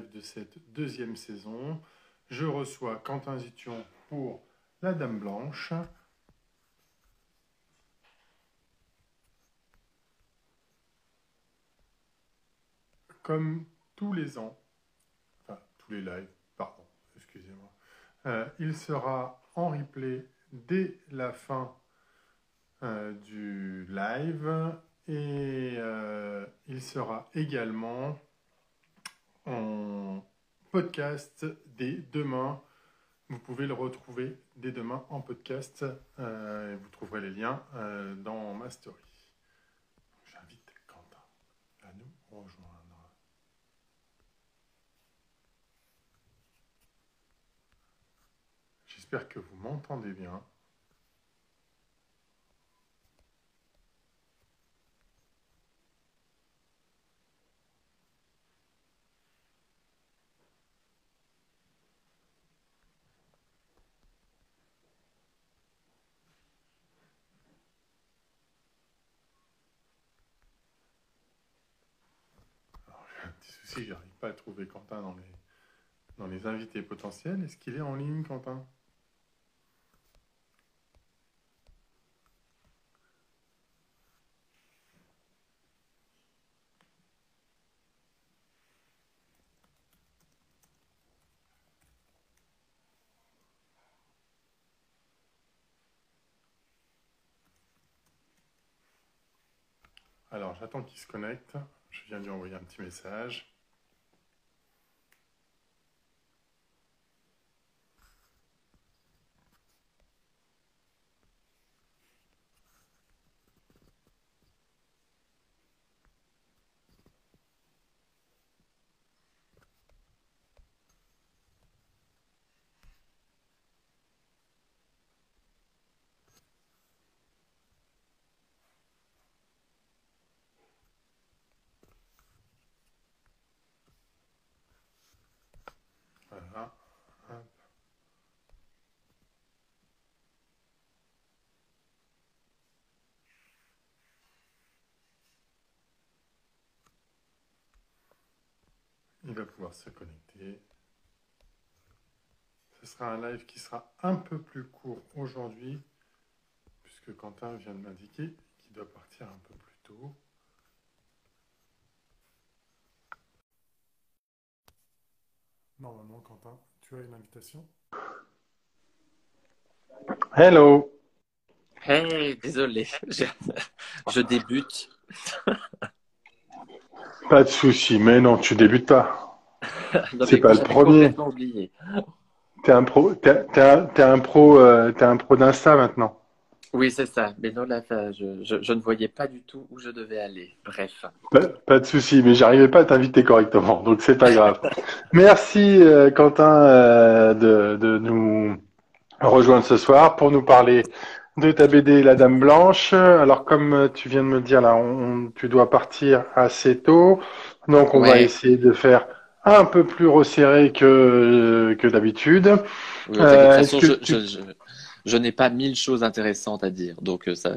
de cette deuxième saison. Je reçois Quentin Zition pour La Dame Blanche. Comme tous les ans, enfin tous les lives, pardon, excusez-moi, euh, il sera en replay dès la fin euh, du live et euh, il sera également en podcast dès demain. Vous pouvez le retrouver dès demain en podcast. Euh, vous trouverez les liens euh, dans ma story. J'invite Quentin à nous rejoindre. J'espère que vous m'entendez bien. Si j'arrive pas à trouver Quentin dans les, dans les invités potentiels. Est-ce qu'il est en ligne, Quentin? Alors, j'attends qu'il se connecte. Je viens de lui envoyer un petit message. Voilà. Hop. Il va pouvoir se connecter. Ce sera un live qui sera un peu plus court aujourd'hui, puisque Quentin vient de m'indiquer qu'il doit partir un peu plus tôt. Normalement, Quentin, tu as une invitation? Hello. Hey, désolé, je, je débute. Pas de souci, mais non, tu débutes pas. C'est pas le premier. T'es un pro, t'es, un, euh, un pro d'Insta maintenant. Oui, c'est ça. Mais non, là, je, je, je ne voyais pas du tout où je devais aller. Bref. Pas, pas de souci, mais j'arrivais pas à t'inviter correctement, donc c'est pas grave. Merci euh, Quentin euh, de, de nous rejoindre ce soir pour nous parler de ta BD La Dame Blanche. Alors comme tu viens de me dire là, on, tu dois partir assez tôt, donc on va essayer de faire un peu plus resserré que, que d'habitude. Oui, Euh, que je, tu- je, je, je n'ai pas mille choses intéressantes à dire. Donc, euh, ça.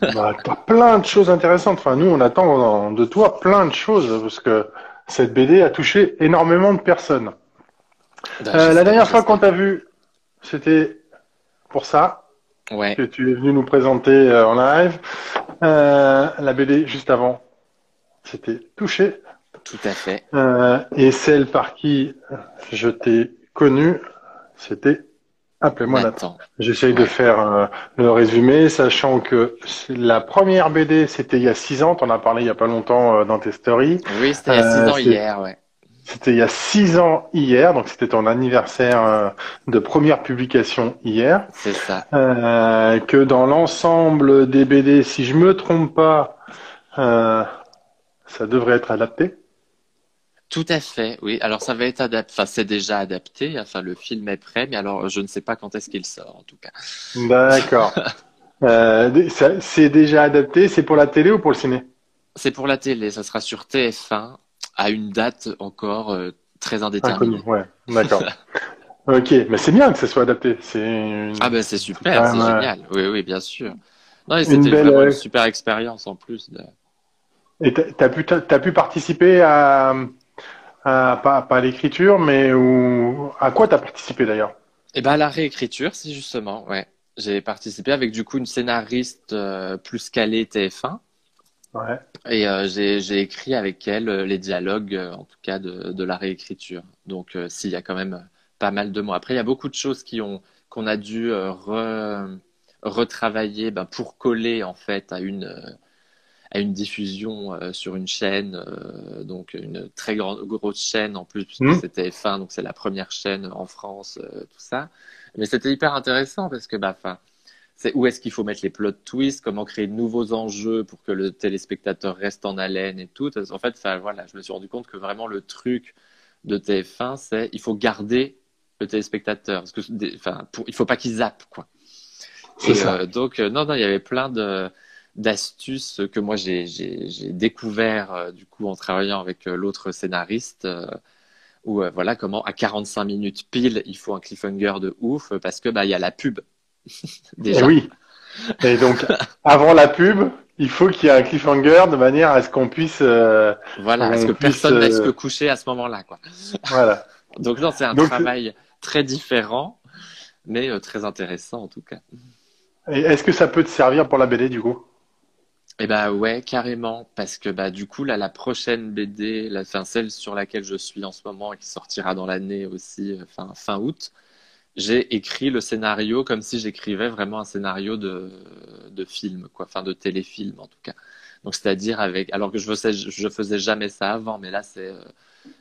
Bah, t'as plein de choses intéressantes. Enfin, nous, on attend de toi plein de choses parce que cette BD a touché énormément de personnes. Ben, Euh, la dernière fois qu'on t'a vu, c'était pour ça Ouais. que tu es venu nous présenter euh, en live. Euh, la BD juste avant, c'était touché. Tout à fait. Euh, et celle par qui je t'ai connu, c'était Appelez-moi Nathan. J'essaye de faire euh, le résumé, sachant que la première BD, c'était il y a six ans. T'en as parlé il y a pas longtemps euh, dans tes stories. Oui, c'était il y a six Euh, ans hier, ouais. C'était il y a six ans hier, donc c'était ton anniversaire de première publication hier. C'est ça. Euh, que dans l'ensemble des BD, si je me trompe pas, euh, ça devrait être adapté. Tout à fait, oui. Alors, ça va être adapté. Enfin, c'est déjà adapté. Enfin, le film est prêt, mais alors, je ne sais pas quand est-ce qu'il sort, en tout cas. D'accord. Euh, c'est déjà adapté. C'est pour la télé ou pour le ciné? C'est pour la télé. Ça sera sur TF1 à une date encore euh, très Inconnu. indéterminée. Ouais. D'accord. Ok, mais c'est bien que ça soit adapté. Une... Ah ben, c'est super, c'est euh, génial. Oui, oui, bien sûr. Non, c'était belle, vraiment une super expérience en plus. De... Et t'as t'as pu t'as pu participer à pas, pas à l'écriture, mais où... à quoi tu as participé d'ailleurs? Eh ben à la réécriture, si justement, ouais. J'ai participé avec du coup une scénariste plus calée TF1. Ouais. Et j'ai écrit avec elle les dialogues, en tout cas de, de la réécriture. Donc, s'il y a quand même pas mal de mots. Après, il y a beaucoup de choses qui ont qu'on a dû re, retravailler ben, pour coller en fait à une à une diffusion euh, sur une chaîne, euh, donc une très grande grosse chaîne en plus puisque mmh. c'était F1, donc c'est la première chaîne en France, euh, tout ça. Mais c'était hyper intéressant parce que bah, c'est où est-ce qu'il faut mettre les plot twists, comment créer de nouveaux enjeux pour que le téléspectateur reste en haleine et tout. En fait, voilà, je me suis rendu compte que vraiment le truc de TF1, c'est il faut garder le téléspectateur parce que enfin, il faut pas qu'il zappe quoi. Euh, donc, euh, non, non, il y avait plein de d'astuces que moi j'ai découvert euh, du coup en travaillant avec l'autre scénariste où voilà comment à 45 minutes pile il faut un cliffhanger de ouf parce que bah il y a la pub déjà. Et oui. Et donc avant la pub, il faut qu'il y ait un cliffhanger de manière à ce qu'on puisse voilà, à ce que personne ne se coucher à ce moment-là quoi. Voilà. donc non, c'est un travail très différent mais très intéressant en tout cas. Est-ce que ça peut te servir pour la BD du coup? Eh bah ouais, carrément, parce que bah du coup là, la prochaine BD, la, fin, celle sur laquelle je suis en ce moment et qui sortira dans l'année aussi, euh, fin, fin août, j'ai écrit le scénario comme si j'écrivais vraiment un scénario de, de film, quoi, enfin de téléfilm en tout cas. Donc c'est-à-dire avec, alors que je faisais, je faisais jamais ça avant, mais là c'est euh,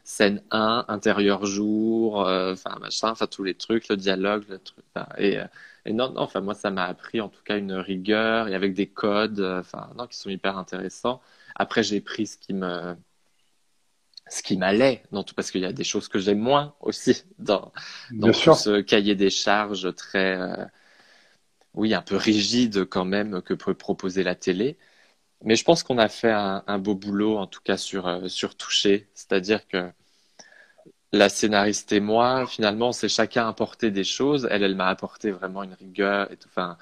scène 1, intérieur jour, euh, enfin machin, enfin tous les trucs, le dialogue, le truc, et et non, non, enfin, moi, ça m'a appris en tout cas une rigueur et avec des codes, euh, enfin, non, qui sont hyper intéressants. Après, j'ai pris ce qui me, ce qui m'allait dans tout, parce qu'il y a des choses que j'aime moins aussi dans, dans ce cahier des charges très, euh, oui, un peu rigide quand même que peut proposer la télé. Mais je pense qu'on a fait un, un, beau boulot, en tout cas sur, euh, sur Toucher. C'est-à-dire que la scénariste et moi, finalement, c'est chacun apporté des choses. Elle, elle m'a apporté vraiment une rigueur et tout. Enfin,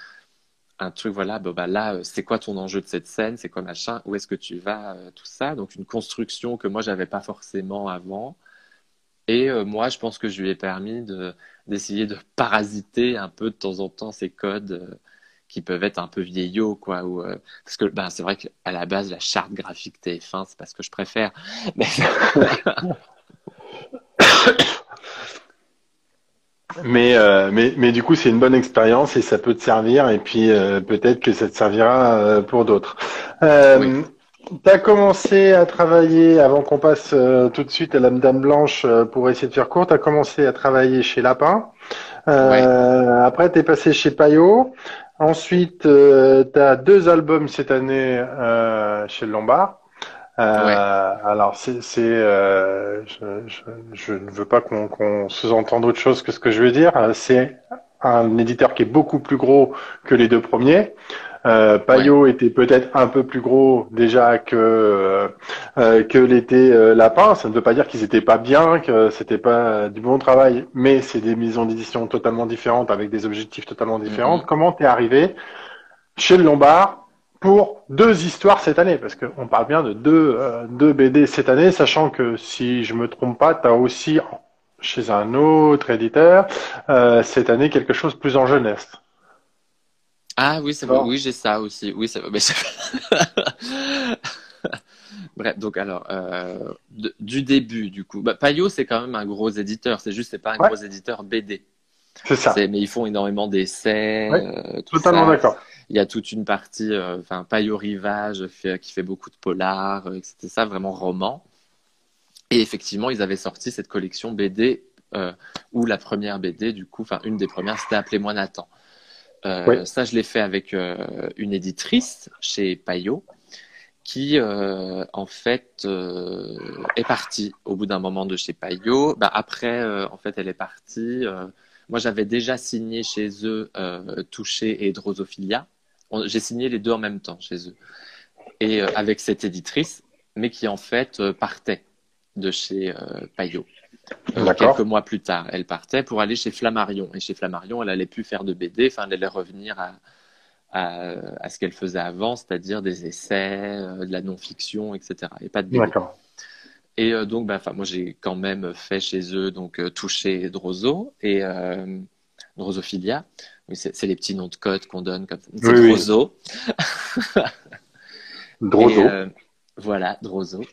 un truc, voilà, bah là, euh, c'est quoi ton enjeu de cette scène? C'est quoi machin? Où est-ce que tu vas euh, Tout ça? Donc, une construction que moi, j'avais pas forcément avant. Et euh, moi, je pense que je lui ai permis de, d'essayer de parasiter un peu de temps en temps ces codes qui peuvent être un peu vieillots, quoi. Parce que ben, c'est vrai qu'à la base, la charte graphique TF1, c'est pas ce que je préfère. Mais... Mais, euh, mais, mais du coup, c'est une bonne expérience et ça peut te servir. Et puis, euh, peut-être que ça te servira euh, pour d'autres. Tu as commencé à travailler, avant qu'on passe tout de suite à la Dame Blanche pour essayer de faire court, tu as commencé à travailler chez Lapin. Après, tu es passé chez Payot. Ensuite, tu as deux albums cette année chez le Lombard. Euh, alors, c'est, euh, je, je, je, ne veux pas qu'on, qu'on sous-entende autre chose que ce que je veux dire. C'est un éditeur qui est beaucoup plus gros que les deux premiers. Euh, Payot était peut-être un peu plus gros déjà que euh, que l'était euh, Lapin. Ça ne veut pas dire qu'ils étaient pas bien, que c'était pas du bon travail, mais c'est des maisons d'édition totalement différentes avec des objectifs totalement différents. Mm-hmm. Comment t'es arrivé chez le Lombard pour deux histoires cette année, parce qu'on parle bien de deux, euh, deux BD cette année, sachant que si je me trompe pas, tu as aussi chez un autre éditeur euh, cette année quelque chose plus en jeunesse. Ah oui, c'est bon. oui, j'ai ça aussi. Oui, c'est mais Bref, donc alors, euh, du début, du coup, bah, Payot, c'est quand même un gros éditeur. C'est juste, c'est pas un gros éditeur BD. C'est ça. Mais ils font énormément d'essais. Ouais, totalement d'accord il y a toute une partie, euh, enfin, Paillot Rivage qui fait beaucoup de polar, euh, c'était ça, vraiment roman. Et effectivement, ils avaient sorti cette collection BD, euh, où la première BD, du coup, enfin, une des premières, c'était Appelez-moi Nathan. Ça, je l'ai fait avec une éditrice chez Payot qui en fait est partie au bout d'un moment de chez Payot. Bah, après, en fait, elle est partie. moi, j'avais déjà signé chez eux Touché et Drosophilia j'ai signé les deux en même temps chez eux. Et euh, avec cette éditrice, mais qui en fait euh, partait de chez euh, Payot. quelques mois plus tard, elle partait pour aller chez Flammarion. Et chez Flammarion, elle allait plus faire de BD, enfin, elle allait revenir à, à, ce qu'elle faisait avant, c'est-à-dire des essais, de la non-fiction, etc. Et pas de BD. Et euh, donc, bah, moi, j'ai quand même fait chez eux donc euh, toucher Drozo et euh, Drosophilia. Oui, c'est les petits noms de code qu'on donne comme Oui. Drozo. Et, euh, voilà, Drozo.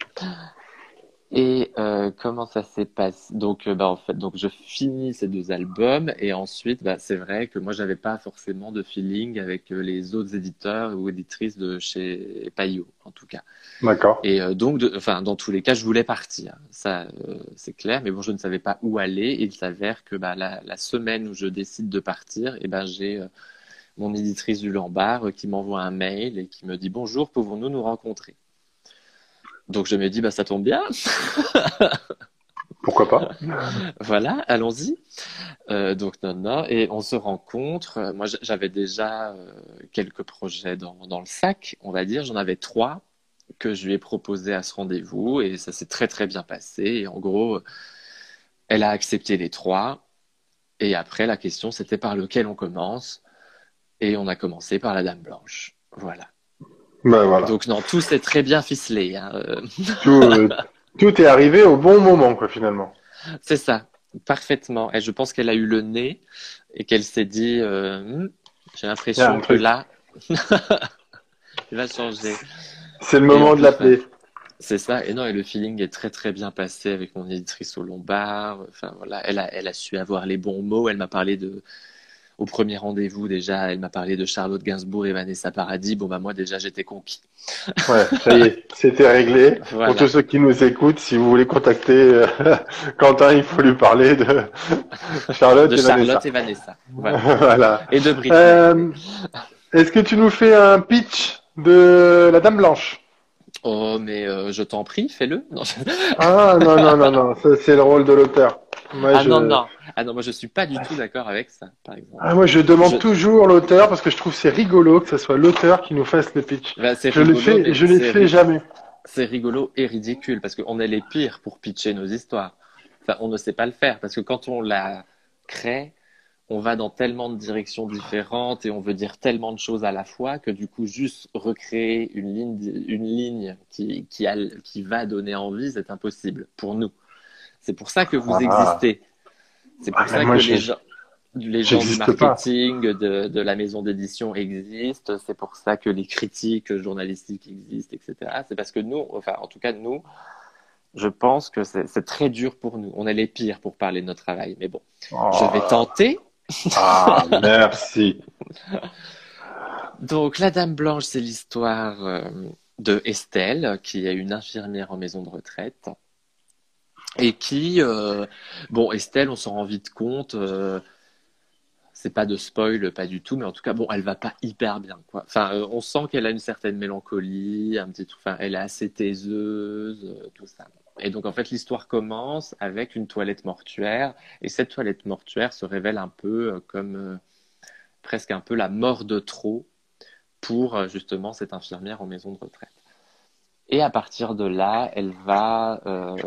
Et euh, comment ça s'est passé? Donc, euh, bah, en fait, donc je finis ces deux albums et ensuite, bah, c'est vrai que moi, j'avais pas forcément de feeling avec euh, les autres éditeurs ou éditrices de chez Payot, en tout cas. D'accord. Et euh, donc, de- enfin, dans tous les cas, je voulais partir. Ça, euh, c'est clair. Mais bon, je ne savais pas où aller. Et il s'avère que bah, la, la semaine où je décide de partir, et ben, j'ai mon éditrice du Lombard euh, qui m'envoie un mail et qui me dit Bonjour, pouvons-nous nous rencontrer? Donc, je me dis Bah, ça tombe bien. Pourquoi pas? Voilà, allons-y. Euh, donc, non, non. Et on se rencontre. Euh, Moi, j'avais déjà euh, quelques projets dans, dans le sac, on va dire. J'en avais trois que je lui ai proposés à ce rendez-vous et ça s'est très, très bien passé. Et en gros, elle a accepté les trois. Et après, la question, c'était par lequel on commence? Et on a commencé par la Dame Blanche. Voilà. Ben voilà. Donc, non, tout s'est très bien ficelé. hein. Euh, Tout, euh, tout est arrivé au bon moment, quoi, finalement. C'est ça, parfaitement. Et je pense qu'elle a eu le nez et qu'elle s'est dit, euh, Hmm, j'ai l'impression que là, il va changer. C'est le moment en de l'appeler. C'est ça. Et non, et le feeling est très très bien passé avec mon éditrice au Lombard. Enfin voilà, elle a, elle a su avoir les bons mots. Elle m'a parlé de, au premier rendez-vous déjà, elle m'a parlé de Charlotte Gainsbourg et Vanessa Paradis. Bon bah moi déjà j'étais conquis. Ouais, ça y est, c'était réglé. Voilà. Pour tous ceux qui nous écoutent, si vous voulez contacter euh, Quentin, il faut lui parler de Charlotte De et Charlotte Vanessa. et Vanessa. Voilà. voilà. Et de Britney. Euh, Est-ce que tu nous fais un pitch de la Dame Blanche? Oh mais euh, je t'en prie, fais-le. Je- Ah non, non, non, non, c'est le rôle de l'auteur. Ah je... non non. Ah non, moi je suis pas du tout d'accord avec ça, par exemple. Ah, moi, je demande Je- toujours l'auteur parce que je trouve c'est rigolo que ce soit l'auteur qui nous fasse le pitch. Bah, c'est Je le fais, je fait ri- jamais. C'est rigolo et ridicule parce qu'on est les pires pour pitcher nos histoires. Enfin, on ne sait pas le faire parce que quand on la crée, on va dans tellement de directions différentes et on veut dire tellement de choses à la fois que du coup, juste recréer une ligne, une ligne qui, qui, a, qui va donner envie, c'est impossible pour nous. C'est pour ça que vous Ah. existez. C'est pour Ah, ça que les gens, les gens du marketing de, de la maison d'édition existent. C'est pour ça que les critiques journalistiques existent, etc. C'est parce que nous, enfin, en tout cas, nous, je pense que c'est c'est très dur pour nous. On est les pires pour parler de notre travail. Mais bon, je vais tenter. Ah, merci. Donc, la Dame Blanche, c'est l'histoire euh, de Estelle, qui est une infirmière en maison de retraite. Et qui, euh, bon, Estelle, on s'en rend vite compte, euh, c'est pas de spoil, pas du tout, mais en tout cas, bon, elle va pas hyper bien, quoi. Enfin, on sent qu'elle a une certaine mélancolie, un petit, enfin, elle est assez taiseuse, tout ça. Et donc, en fait, l'histoire commence avec une toilette mortuaire, et cette toilette mortuaire se révèle un peu euh, comme euh, presque un peu la mort de trop pour euh, justement cette infirmière en maison de retraite. Et à partir de là, elle va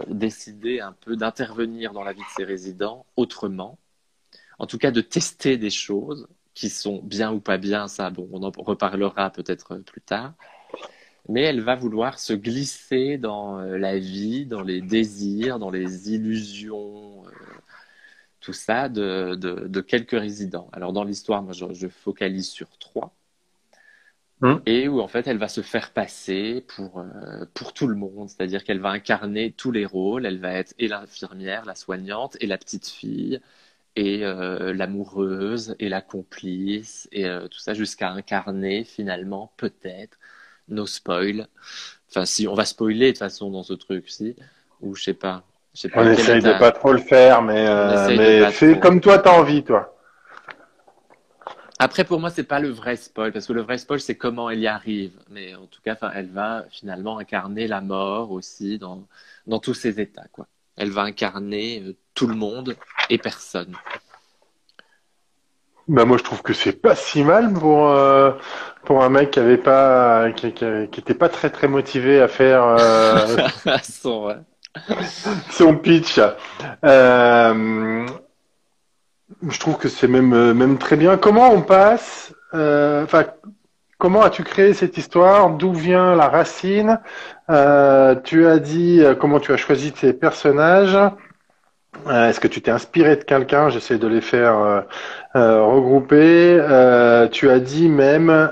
décider un peu d'intervenir dans la vie de ses résidents autrement, en tout cas de tester des choses qui sont bien ou pas bien, ça, bon, on en reparlera peut-être plus tard. Mais elle va vouloir se glisser dans euh, la vie, dans les désirs, dans les illusions, euh, tout ça de, de, de quelques résidents. Alors dans l'histoire, moi je, je focalise sur trois. Hmm. Et où en fait elle va se faire passer pour, euh, pour tout le monde, c'est-à-dire qu'elle va incarner tous les rôles, elle va être et l'infirmière, la soignante, et la petite fille, et euh, l'amoureuse, et la complice, et tout ça jusqu'à incarner finalement peut-être nos spoils. Enfin si on va spoiler de toute façon dans ce truc, si, ou je sais pas. Je sais pas On essaye de pas trop le faire, mais, euh, mais fais trop. comme toi t'as envie, toi. Après, pour moi, c'est pas le vrai spoil, parce que le vrai spoil, c'est comment elle y arrive. Mais en tout cas, elle va finalement incarner la mort aussi dans, dans tous ses états, quoi. Elle va incarner euh, tout le monde et personne. Bah moi je trouve que c'est pas si mal pour euh, pour un mec qui avait pas qui, qui, qui était pas très très motivé à faire euh, Son, pitch. Euh, je trouve que c'est même même très bien. Comment on passe euh, Enfin, comment as-tu créé cette histoire? D'où vient la racine? Euh, Tu as dit euh, comment tu as choisi tes personnages? Euh, Est-ce que tu t'es inspiré de quelqu'un? J'essaie de les faire euh, euh, regrouper. Euh, tu as dit même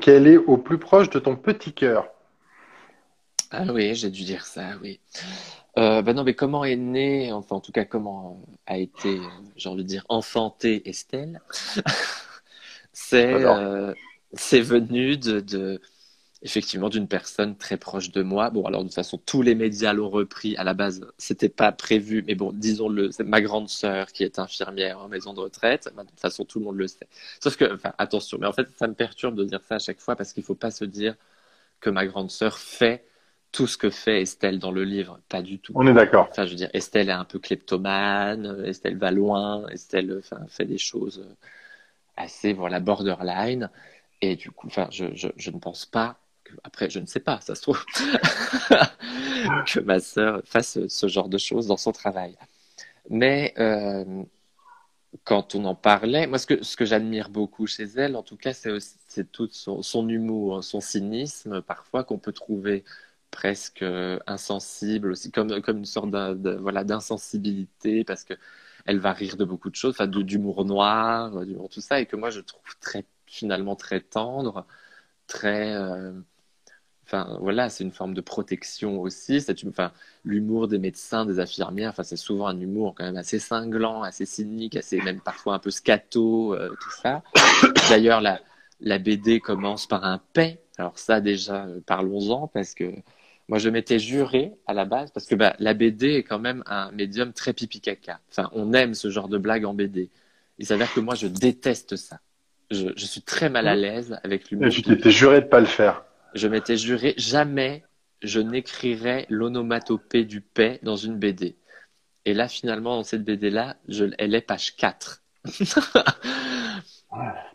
qu'elle est au plus proche de ton petit cœur. Ah oui, j'ai dû dire ça, oui. Euh, ben non, mais comment est née, enfin en tout cas comment a été, j'ai envie de dire, enfantée Estelle? C'est euh, venu de, de effectivement d'une personne très proche de moi. Bon, alors de toute façon, tous les médias l'ont repris. À la base, c'était pas prévu, mais bon, disons-le, c'est ma grande sœur qui est infirmière en maison de retraite. Ben, de toute façon, tout le monde le sait. Sauf que, enfin, attention, mais en fait, ça me perturbe de dire ça à chaque fois parce qu'il faut pas se dire que ma grande sœur fait tout ce que fait Estelle dans le livre, pas du tout. On est d'accord. Enfin, je veux dire, Estelle est un peu kleptomane, Estelle va loin, Estelle enfin, fait des choses assez, voilà, borderline. Et du coup, enfin, je, je, je ne pense pas après, je ne sais pas, ça se trouve, que ma sœur fasse ce genre de choses dans son travail. Mais euh, quand on en parlait, moi, ce que, ce que j'admire beaucoup chez elle, en tout cas, c'est tout son, humour, son cynisme, parfois, qu'on peut trouver presque euh, insensible aussi, comme, comme une sorte de, voilà, d'insensibilité, parce que elle va rire de beaucoup de choses, enfin, d'humour noir, d'humour tout ça, et que moi je trouve très, finalement très tendre, très, euh, enfin, voilà, c'est une forme de protection aussi, c'est, enfin, l'humour des médecins, des infirmières, enfin, c'est souvent un humour quand même assez cinglant, assez cynique, assez même parfois un peu scato, euh, tout ça. D'ailleurs, la, la BD commence par un paix. Alors ça déjà, parlons-en parce que moi, je m'étais juré à la base, parce que bah, la BD est quand même un médium très pipi caca. Enfin, on aime ce genre de blague en BD. Il s'avère que moi, je déteste ça. Je, je suis très mal à l'aise avec l'humour. Tu t'étais juré de pas le faire. Je m'étais juré, jamais je n'écrirais l'onomatopée du paix dans une BD. Et là, finalement, dans cette BD-là, je, elle est page 4.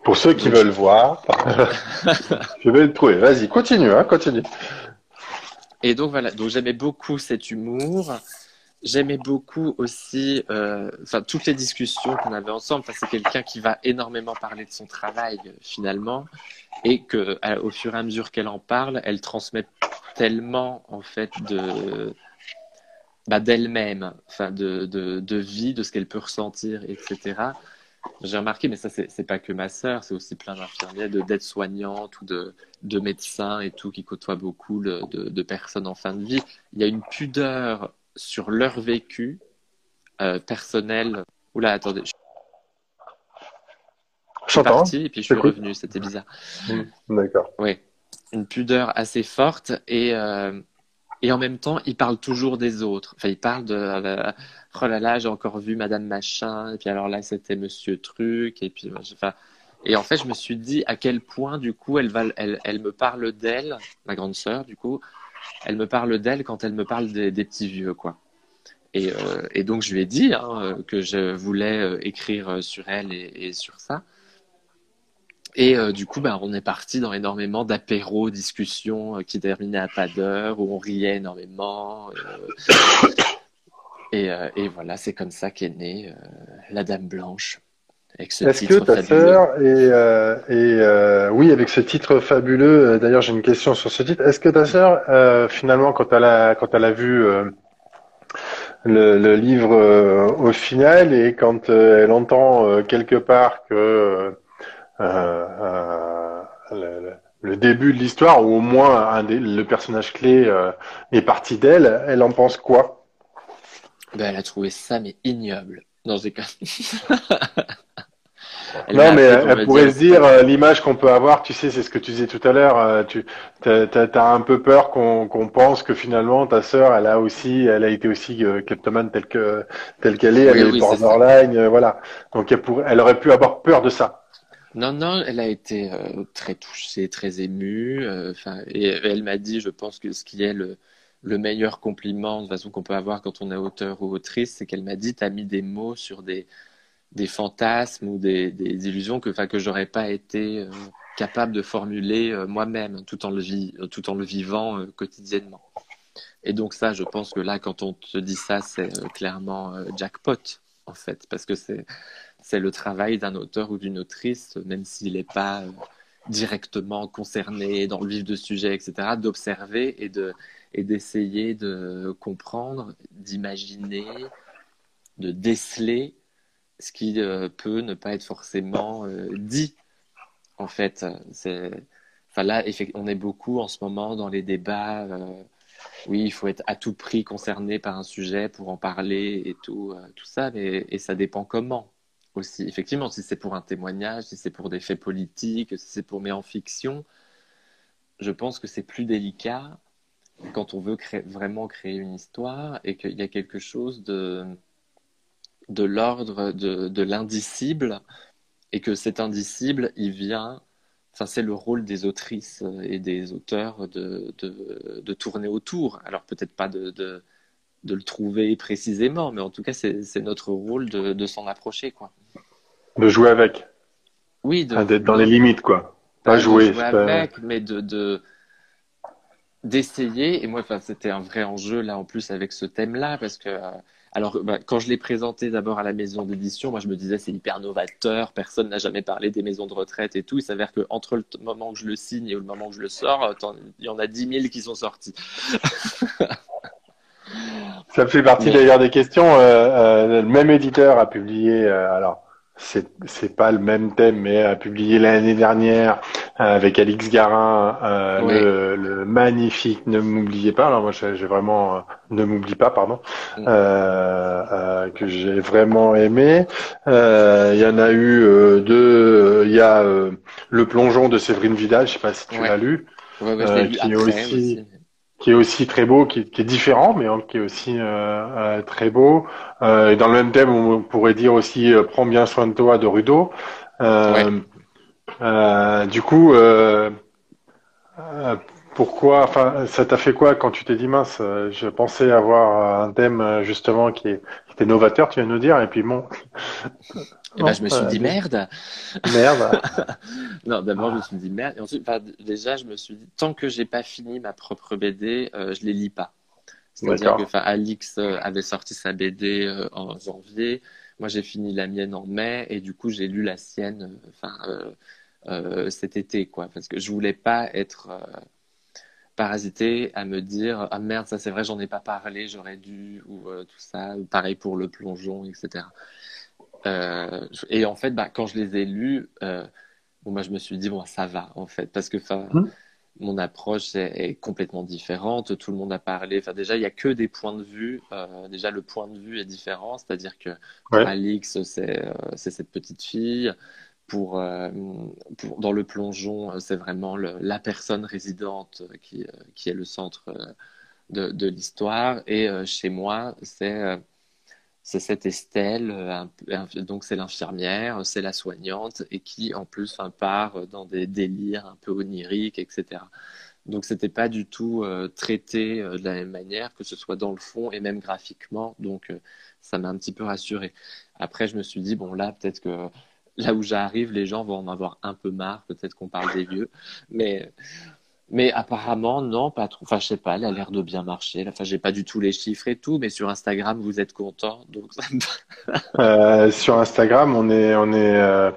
Pour ceux qui veulent voir, je vais le trouver. Vas-y, continue, hein, continue. Et donc voilà, donc j'aimais beaucoup cet humour. J'aimais beaucoup aussi, euh, enfin toutes les discussions qu'on avait ensemble. C'est quelqu'un qui va énormément parler de son travail finalement, et que au fur et à mesure qu'elle en parle, elle transmet tellement en fait de bah, d'elle-même, enfin de, de, de vie, de ce qu'elle peut ressentir, etc. J'ai remarqué, mais ça, c'est pas que ma sœur, c'est aussi plein d'infirmières, d'aides-soignantes ou de, de, médecins et tout qui côtoient beaucoup de, personnes en fin de vie. Il y a une pudeur sur leur vécu euh, personnel. Oula, attendez. Je suis parti et puis je suis revenu, c'était bizarre. Mmh, d'accord. Oui, une pudeur assez forte et, euh, et en même temps, il parle toujours des autres. Enfin, il parle de euh, oh là là, j'ai encore vu Madame Machin, et puis alors là, c'était Monsieur Truc, et puis enfin, et en fait, je me suis dit à quel point, du coup, elle va, elle, elle me parle d'elle, ma grande sœur, du coup, elle me parle d'elle quand elle me parle des, petits vieux, quoi. Et, euh, et, donc, je lui ai dit hein, que je voulais euh, écrire sur elle et, sur ça. Et euh, du coup, ben, on est parti dans énormément d'apéros, discussions euh, qui terminaient à pas d'heure, où on riait énormément. Euh, et, et, voilà, c'est comme ça qu'est née La Dame Blanche. Est-ce que ta sœur est, et oui avec ce titre fabuleux. D'ailleurs, j'ai une question sur ce titre. Est-ce que ta sœur, finalement, quand elle a quand elle a vu le, le, livre au final et quand elle entend quelque part que euh, euh, le, début de l'histoire, ou au moins un des, le personnage clé euh, est parti d'elle, elle en pense quoi? Ben, Elle a trouvé ça mais ignoble non, mais elle pourrait se dire l'image qu'on peut avoir, tu sais, c'est ce que tu disais tout à l'heure. tu as, un peu peur qu'on pense que finalement ta sœur, elle a aussi, elle a été aussi euh, kleptomane telle que telle qu'elle est, elle est borderline, voilà. Donc elle, pourrait, elle aurait pu avoir peur de ça. Non, non, elle a été euh, très touchée, très émue. Euh, enfin, et elle m'a dit, je pense que ce qui est le, le meilleur compliment de façon qu'on peut avoir quand on est auteur ou autrice, c'est qu'elle m'a dit, tu as mis des mots sur des, des fantasmes ou des, des illusions que, enfin, que j'aurais pas été euh, capable de formuler moi-même, tout en le tout en le vivant quotidiennement. Et donc ça, je pense que là, quand on te dit ça, c'est clairement jackpot en fait, parce que c'est c'est le travail d'un auteur ou d'une autrice, même s'il n'est pas euh, directement concerné dans le vif de sujet, etc., d'observer et de et d'essayer de comprendre, d'imaginer, de déceler ce qui euh, peut ne pas être forcément euh, dit. En fait, c'est, là, on est beaucoup en ce moment dans les débats. Euh, oui, il faut être à tout prix concerné par un sujet pour en parler et tout, tout ça, mais et ça dépend comment aussi. Effectivement, si c'est pour un témoignage, si c'est pour des faits politiques, si c'est pour mais en fiction, je pense que c'est plus délicat quand on veut créer, vraiment créer une histoire et qu'il y a quelque chose de, de l'ordre de, de l'indicible et que cet indicible, il vient, enfin c'est le rôle des autrices et des auteurs de, de, de tourner autour. Alors peut-être pas de, de, le trouver précisément, mais en tout cas c'est notre rôle de, de s'en approcher. quoi. De jouer avec. Oui, d'être dans les limites, quoi. Pas, jouer. jouer avec, mais de, de d'essayer. Et moi, enfin, c'était un vrai enjeu là en plus avec ce thème-là parce que euh, alors bah, quand je l'ai présenté d'abord à la maison d'édition, moi je me disais c'est hyper novateur, personne n'a jamais parlé des maisons de retraite et tout. Il s'avère que entre le moment où je le signe et le moment où je le sors, euh, il y en a 10 000 qui sont sortis. Ça fait partie d'ailleurs des questions. Euh, le même éditeur a publié alors c'est c'est pas le même thème, mais a publié l'année dernière euh, avec Alix Garin euh, le, magnifique Ne m'oubliez pas. Alors moi j'ai vraiment euh, Ne m'oublie pas, pardon, mm. que j'ai vraiment aimé. Il y en a eu deux. Il y a Le plongeon de Séverine Vidal. Je sais pas si tu l'as lu. qui aussi qui est aussi très beau, qui, qui est différent, mais qui est aussi euh, euh, très beau. Euh, et dans le même thème, on pourrait dire aussi euh, Prends bien soin de toi de Rudo. Euh, du coup, pourquoi, enfin, ça t'a fait quoi quand tu t'es dit mince Je pensais avoir un thème justement qui, est, qui était novateur, tu viens de nous dire, et puis bon, et ben, je me suis dit merde. Merde. non, d'abord, je me suis dit merde. Et ensuite, déjà, je me suis dit, tant que j'ai pas fini ma propre BD, euh, je les lis pas. C'est-à-dire que Alix euh, avait sorti sa BD euh, en janvier. Moi, j'ai fini la mienne en mai. Et du coup, j'ai lu la sienne enfin, cet été. quoi, Parce que je voulais pas être parasité à me dire ah merde ça c'est vrai j'en ai pas parlé j'aurais dû ou tout ça pareil pour le plongeon etc euh, et en fait, bah, quand je les ai lus, euh, bon, bah, je me suis dit, bon, ça va, en fait, parce que mmh. mon approche est, complètement différente. Tout le monde a parlé. Enfin, déjà, il n'y a que des points de vue. Euh, déjà, le point de vue est différent. C'est-à-dire que pour Alix, c'est cette petite fille. Pour, dans le plongeon, c'est vraiment la personne résidente qui, qui est le centre de, l'histoire. Et chez moi, c'est cette Estelle, euh, donc c'est l'infirmière, c'est la soignante, et qui en plus part dans des délires un peu oniriques, etc. Donc c'était pas du tout euh, traité euh, de la même manière, que ce soit dans le fond et même graphiquement. Donc ça m'a un petit peu rassuré. Après, je me suis dit bon là, peut-être que là où j'arrive, les gens vont en avoir un peu marre. Peut-être qu'on parle des vieux, mais mais apparemment, non, pas trop. Enfin, je sais pas, elle a l'air de bien marcher. Enfin, j'ai pas du tout les chiffres et tout, mais sur Instagram, vous êtes content. Euh, sur Instagram, on est, on est, euh,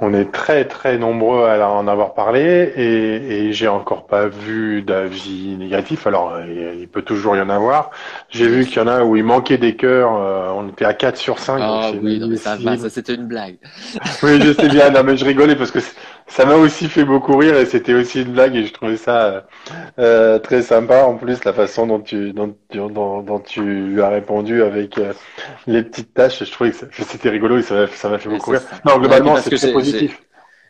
on est très très nombreux à en avoir parlé et, et j'ai encore pas vu d'avis négatifs. Alors il peut toujours y en avoir. J'ai vu qu'il y en a où il manquait des cœurs. Euh, on était à 4 sur 5. Ah oui, non, mais ça va, ça c'était une blague. oui, je sais bien. Non mais je rigolais parce que ça m'a aussi fait beaucoup rire et c'était aussi une blague et je trouvais ça euh, très sympa en plus la façon dont tu dont, dont, dont tu lui as répondu avec euh, les petites tâches. Je trouvais que c'était rigolo et ça m'a fait beaucoup rire. Non, globalement c'est très positif.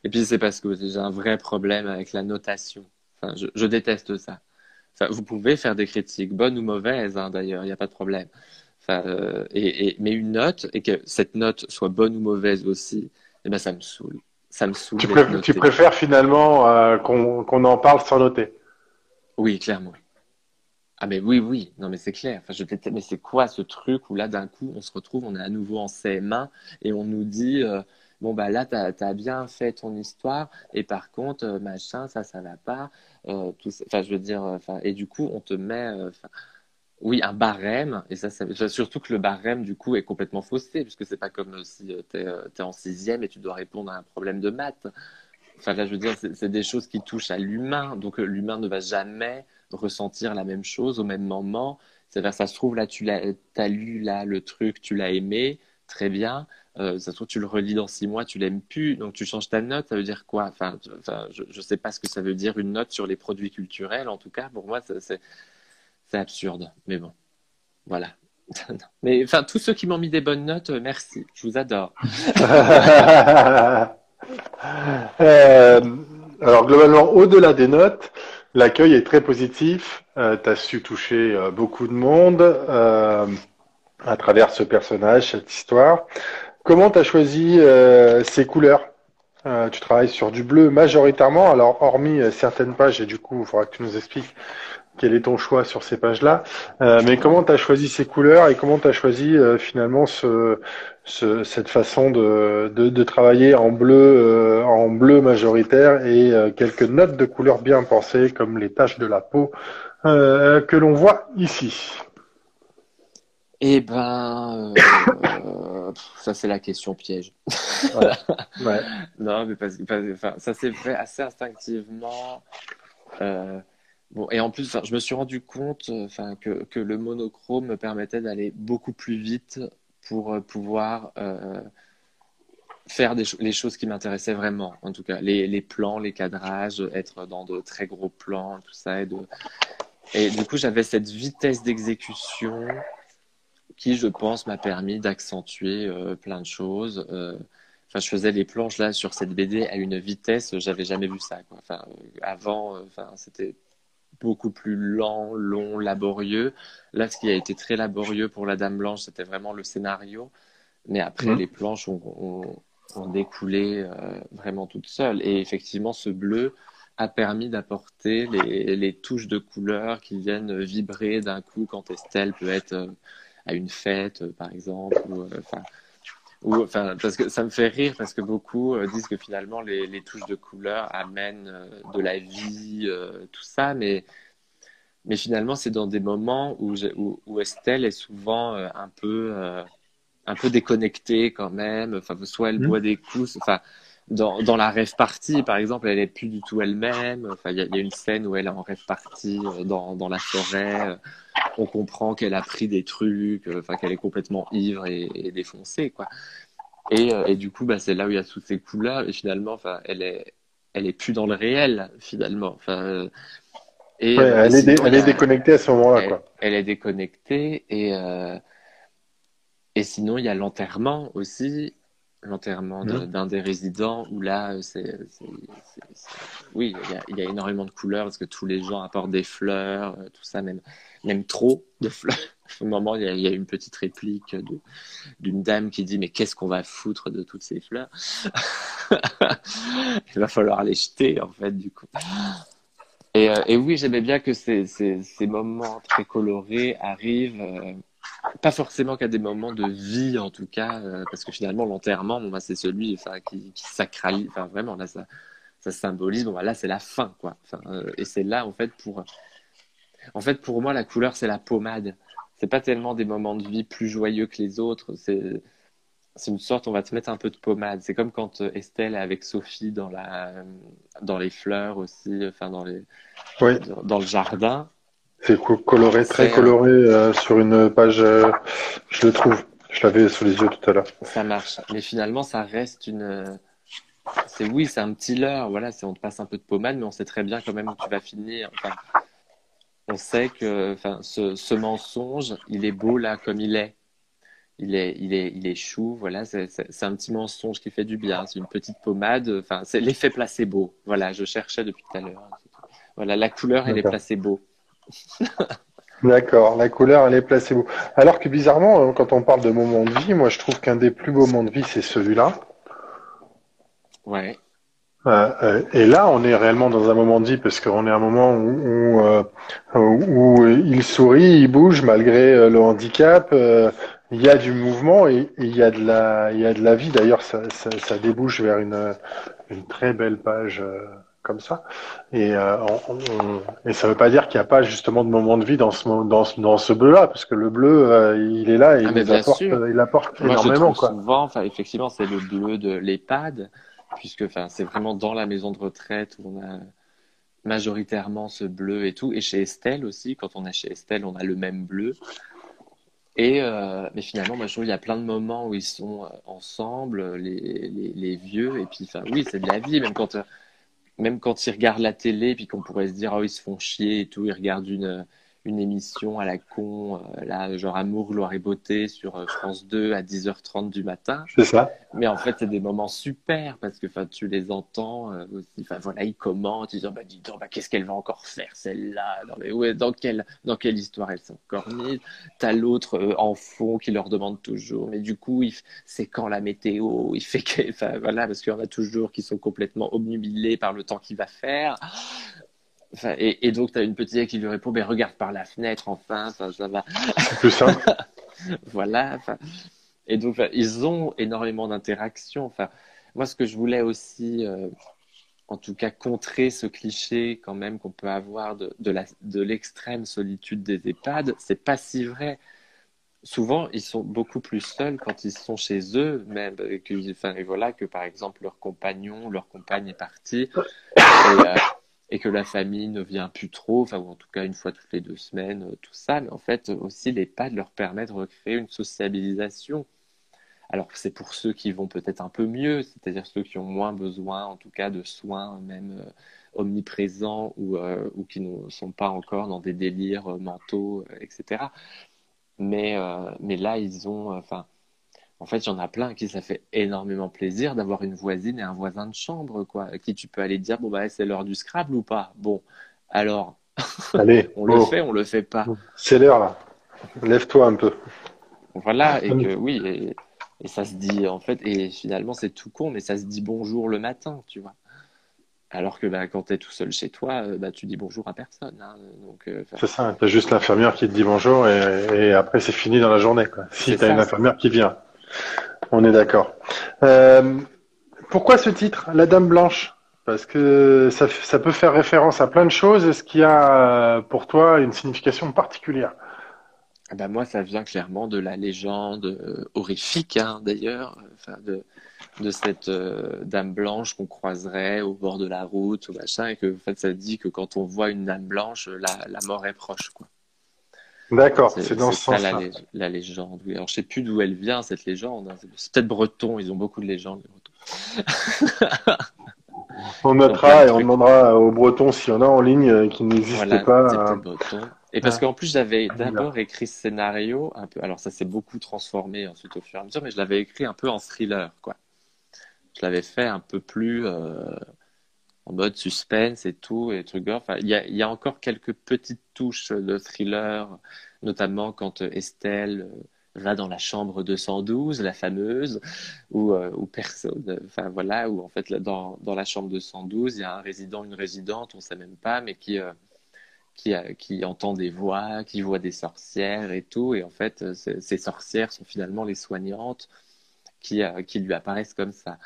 Et puis c'est parce que j'ai un vrai problème avec la notation. Enfin, je, je déteste ça. Enfin, vous pouvez faire des critiques, bonnes ou mauvaises hein, d'ailleurs, il n'y a pas de problème. Enfin, euh, et, et, mais une note, et que cette note soit bonne ou mauvaise aussi, eh ben, ça me saoule ça me saoule. Tu, préfères finalement euh, qu'on en parle sans noter? Oui, clairement. Ah mais oui, oui, non mais c'est clair. Enfin, je mais c'est quoi ce truc où là d'un coup on se retrouve, on est à nouveau en CM1 et on nous dit euh, bon bah là t'as as bien fait ton histoire et par contre euh, machin ça ça va pas. tout, enfin je veux dire, enfin et du coup on te met, oui, un barème, et ça, surtout que le barème, du coup, est complètement faussé, puisque c'est pas comme si euh, tu es, euh, en sixième et tu dois répondre à un problème de maths. enfin là, je veux dire, c'est des choses qui touchent à l'humain. Donc l'humain ne va jamais ressentir la même chose au même moment. C'est-à-dire, ça se trouve, là, tu as lu là, le truc, tu l'as aimé, très bien. Euh, ça se trouve, tu le relis dans six mois, tu l'aimes plus, donc tu changes ta note. Ça veut dire quoi? Enfin, je ne sais pas ce que ça veut dire une note sur les produits culturels. En tout cas, pour moi, c'est absurde. Mais bon, voilà. Mais enfin, tous ceux qui m'ont mis des bonnes notes, euh, merci. Je vous adore. euh, alors globalement, au-delà des notes, l'accueil est très positif. Euh, tu as su toucher euh, beaucoup de monde à travers ce personnage, cette histoire. Comment tu as choisi ces couleurs? Tu travailles sur du bleu majoritairement. Alors hormis certaines pages, et du coup, il faudra que tu nous expliques quel est ton choix sur ces pages-là. Euh, mais comment tu as choisi ces couleurs et comment tu as choisi euh, finalement ce, ce, cette façon de, de, de, travailler en bleu, euh, en bleu majoritaire et quelques notes de couleurs bien pensées comme les taches de la peau que l'on voit ici? Eh ben, ça c'est la question piège. ouais. Non, mais parce enfin, ça s'est fait assez instinctivement. Et en plus, je me suis rendu compte euh, que, que le monochrome me permettait d'aller beaucoup plus vite pour euh, pouvoir euh, faire des les choses qui m'intéressaient vraiment. En tout cas, les, les, plans, les cadrages, être dans de très gros plans, tout ça. Et, de... et du coup, j'avais cette vitesse d'exécution qui, je pense, m'a permis d'accentuer plein de choses. Je faisais les planches là sur cette BD à une vitesse, j'avais jamais vu ça. Quoi. Avant, enfin, c'était beaucoup plus lent, long, laborieux. Là, ce qui a été très laborieux pour la Dame Blanche, c'était vraiment le scénario. Mais après, mhm. les planches ont, découlé euh, vraiment toutes seules. Et effectivement, ce bleu a permis d'apporter les, touches de couleur qui viennent vibrer d'un coup quand Estelle peut être euh, à une fête, euh, par exemple. Ou, ou, enfin, parce que ça me fait rire parce que beaucoup euh, disent que finalement les, les, touches de couleur amènent euh, de la vie, euh, tout ça, mais, mais finalement c'est dans des moments où, où, où, Estelle est souvent un peu un peu déconnectée quand même. Enfin, soit elle mmh. boit des coups, enfin dans, dans la rêve partie, par exemple, elle est plus du tout elle-même. Enfin, il y, y, a une scène où elle est en rêve partie dans, dans la forêt on comprend qu'elle a pris des trucs, euh, enfin qu'elle est complètement ivre et, défoncée, quoi. Euh, et, du coup, bah, c'est là où il y a toutes ces couleurs. Et finalement, enfin, elle est, elle est plus dans le réel, finalement. Enfin, euh, et, elle, est, déconnectée à ce moment-là, quoi. Elle est déconnectée et et sinon il y a l'enterrement aussi l'enterrement mmh. d'un des résidents où là, c'est, oui, il y, a, énormément de couleurs parce que tous les gens apportent des fleurs, euh, tout ça, même, même trop de fleurs. Au moment, il y, a, une petite réplique d'une dame qui dit Mais qu'est-ce qu'on va foutre de toutes ces fleurs? Il va falloir les jeter, en fait, du coup. Et, euh, et oui, j'aimais bien que ces, ces, ces, moments très colorés arrivent. Pas forcément qu'à des moments de vie en tout cas, euh, parce que finalement l'enterrement, bon, bah, c'est celui qui, qui sacralise, enfin vraiment là ça, ça symbolise, bon, bah, là c'est la fin quoi. Euh, et c'est là en fait pour, en fait pour moi la couleur c'est la pommade. C'est pas tellement des moments de vie plus joyeux que les autres, c'est c'est une sorte, on va te mettre un peu de pommade. C'est comme quand euh, Estelle est avec Sophie dans la, dans les fleurs aussi, enfin dans les, oui. dans le jardin. C'est coloré, très coloré euh, sur une page. Euh, je le trouve. Je l'avais sous les yeux tout à l'heure. Ça marche. Mais finalement, ça reste une. C'est oui, c'est un petit leurre. Voilà, on te passe un peu de pommade, mais on sait très bien quand même où tu vas finir. Enfin, on sait que, enfin, ce, ce mensonge, il est beau là comme il est. Il est, il est, il est chou. Voilà, c'est un petit mensonge qui fait du bien. C'est une petite pommade. Enfin, c'est l'effet placebo. Voilà, je cherchais depuis tout à l'heure. Voilà, la couleur, elle est placebo. D'accord, la couleur, elle est placebo. Alors que bizarrement, euh, quand on parle de moment de vie, moi je trouve qu'un des plus beaux moments de vie, c'est celui-là. Ouais. Euh, euh, et là, on est réellement dans un moment de vie parce qu'on est un moment où, où, il sourit, il bouge malgré le handicap. il y a du mouvement et, il y a de la, il y a de la vie. D'ailleurs, ça, ça, débouche vers une, une très belle page comme ça. Et, euh, on, et ça veut pas dire qu'il n'y a pas justement de moment de vie dans ce, dans ce, dans ce bleu-là, parce que le bleu, euh, il est là et ah, il, apporte, il apporte énormément. Souvent, enfin, effectivement, c'est le bleu de l'EHPAD. puisque c'est vraiment dans la maison de retraite où on a majoritairement ce bleu et tout. Et chez Estelle aussi, quand on est chez Estelle, on a le même bleu. Et euh, mais finalement, moi, je trouve qu'il y a plein de moments où ils sont ensemble, les, les, les vieux. Et puis, enfin, oui, c'est de la vie, même quand, même quand ils regardent la télé, puis qu'on pourrait se dire, oh, ils se font chier et tout, ils regardent une, une émission à la con, euh, là, genre Amour, gloire et beauté sur euh, France 2 à 10h30 du matin. C'est ça. Mais en fait, c'est des moments super parce que tu les entends euh, aussi. Enfin, voilà, ils commentent, ils disent, bah, dis donc, bah, qu'est-ce qu'elle va encore faire, celle-là? Dans, ouais, dans, quelle, dans quelle histoire elle s'est encore mise T'as l'autre en fond qui leur demande toujours, mais du coup, c'est quand la météo? Il fait que, enfin, voilà, parce qu'il y en a toujours qui sont complètement obnubilés par le temps qu'il va faire et, donc, tu as une petite qui lui répond mais Regarde par la fenêtre, enfin, ça, ça va. Plus simple. voilà. Et donc, ils ont énormément d'interactions. Enfin, moi, ce que je voulais aussi, euh, en tout cas, contrer ce cliché quand même qu'on peut avoir de, de l'extrême solitude des EHPAD, c'est pas si vrai. Souvent, ils sont beaucoup plus seuls quand ils sont chez eux, même que, enfin, voilà, que par exemple leur compagnon, leur compagne est partie. Et, euh, et que la famille ne vient plus trop, enfin, ou en tout cas une fois toutes les deux semaines, euh, tout ça. Mais en fait, aussi, les pads leur permettent de recréer une sociabilisation. Alors c'est pour ceux qui vont peut-être un peu mieux, c'est-à-dire ceux qui ont moins besoin, en tout cas, de soins même euh, omniprésents ou, euh, ou qui ne sont pas encore dans des délires mentaux, etc. Mais, mais là, ils ont, enfin, en fait, il y en a plein qui ça fait énormément plaisir d'avoir une voisine et un voisin de chambre, quoi, à qui tu peux aller dire bon bah c'est l'heure du Scrabble ou pas? Bon, alors, allez, on le fait, on le fait pas. C'est l'heure là. Lève-toi un peu. Voilà, et que oui, et, ça se dit en fait, et finalement c'est tout con, mais ça se dit bonjour le matin, tu vois. Alors que bah, quand tu es tout seul chez toi, euh, bah, tu dis bonjour à personne. Hein. Euh, c'est ça, tu as juste l'infirmière qui te dit bonjour et, après c'est fini dans la journée. Quoi. Si tu as une infirmière qui vient. On est d'accord. Euh, pourquoi ce titre, La Dame Blanche? Parce que ça, peut faire référence à plein de choses. Est-ce qu'il y a pour toi une signification particulière? Ah ben moi, ça vient clairement de la légende euh, horrifique, hein, d'ailleurs, de, cette euh, dame blanche qu'on croiserait au bord de la route, ou machin, et que en fait, ça dit que quand on voit une dame blanche, la, la mort est proche, quoi. D'accord, c'est dans ce sens-là. La, la, légende. Oui. Alors, je sais plus d'où elle vient cette légende. Hein. C'est peut-être breton. Ils ont beaucoup de légendes. Les bretons. on notera et on demandera aux Bretons s'il y en a en ligne euh, qui n'existent pas. Et parce qu'en plus, j'avais d'abord écrit ce scénario un peu. Alors, ça s'est beaucoup transformé ensuite au fur et à mesure, mais je l'avais écrit un peu en thriller, quoi. Je l'avais fait un peu plus. Euh, en mode suspense et tout, et trucs Enfin, il y a, encore quelques petites touches de thriller, notamment quand euh, Estelle euh, va dans la chambre 212, la fameuse, où, euh, où personne, enfin voilà, où en fait dans, dans la chambre 212, il y a un résident, une résidente, on sait même pas, mais qui, qui, qui entend des voix, qui voit des sorcières et tout, et en fait, ces sorcières sont finalement les soignantes qui, qui lui apparaissent comme ça.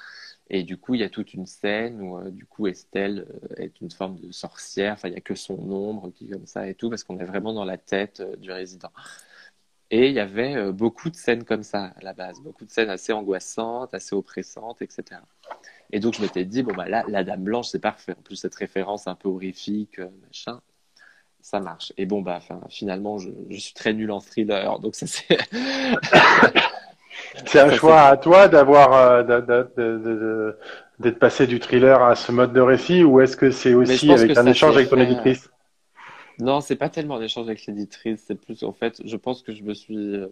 Et du coup, il y a toute une scène où, euh, du coup, Estelle euh, est une forme de sorcière. Enfin, il n'y a que son ombre qui est comme ça et tout, parce qu'on est vraiment dans la tête euh, du résident. Et il y avait beaucoup de scènes comme ça à la base, beaucoup de scènes assez angoissantes, assez oppressantes, etc. Et donc, je m'étais dit, bon, bah là, la Dame Blanche, c'est parfait. En plus, cette référence un peu horrifique, machin, ça marche. Et bon, bah, finalement, je, je suis très nul en thriller, donc ça c'est. C'est un choix à toi d'avoir euh, d'être passé du thriller à ce mode de récit ou est-ce que c'est aussi avec un échange avec ton éditrice? Non, c'est pas tellement un échange avec l'éditrice, c'est plus en fait, je pense que je me suis euh,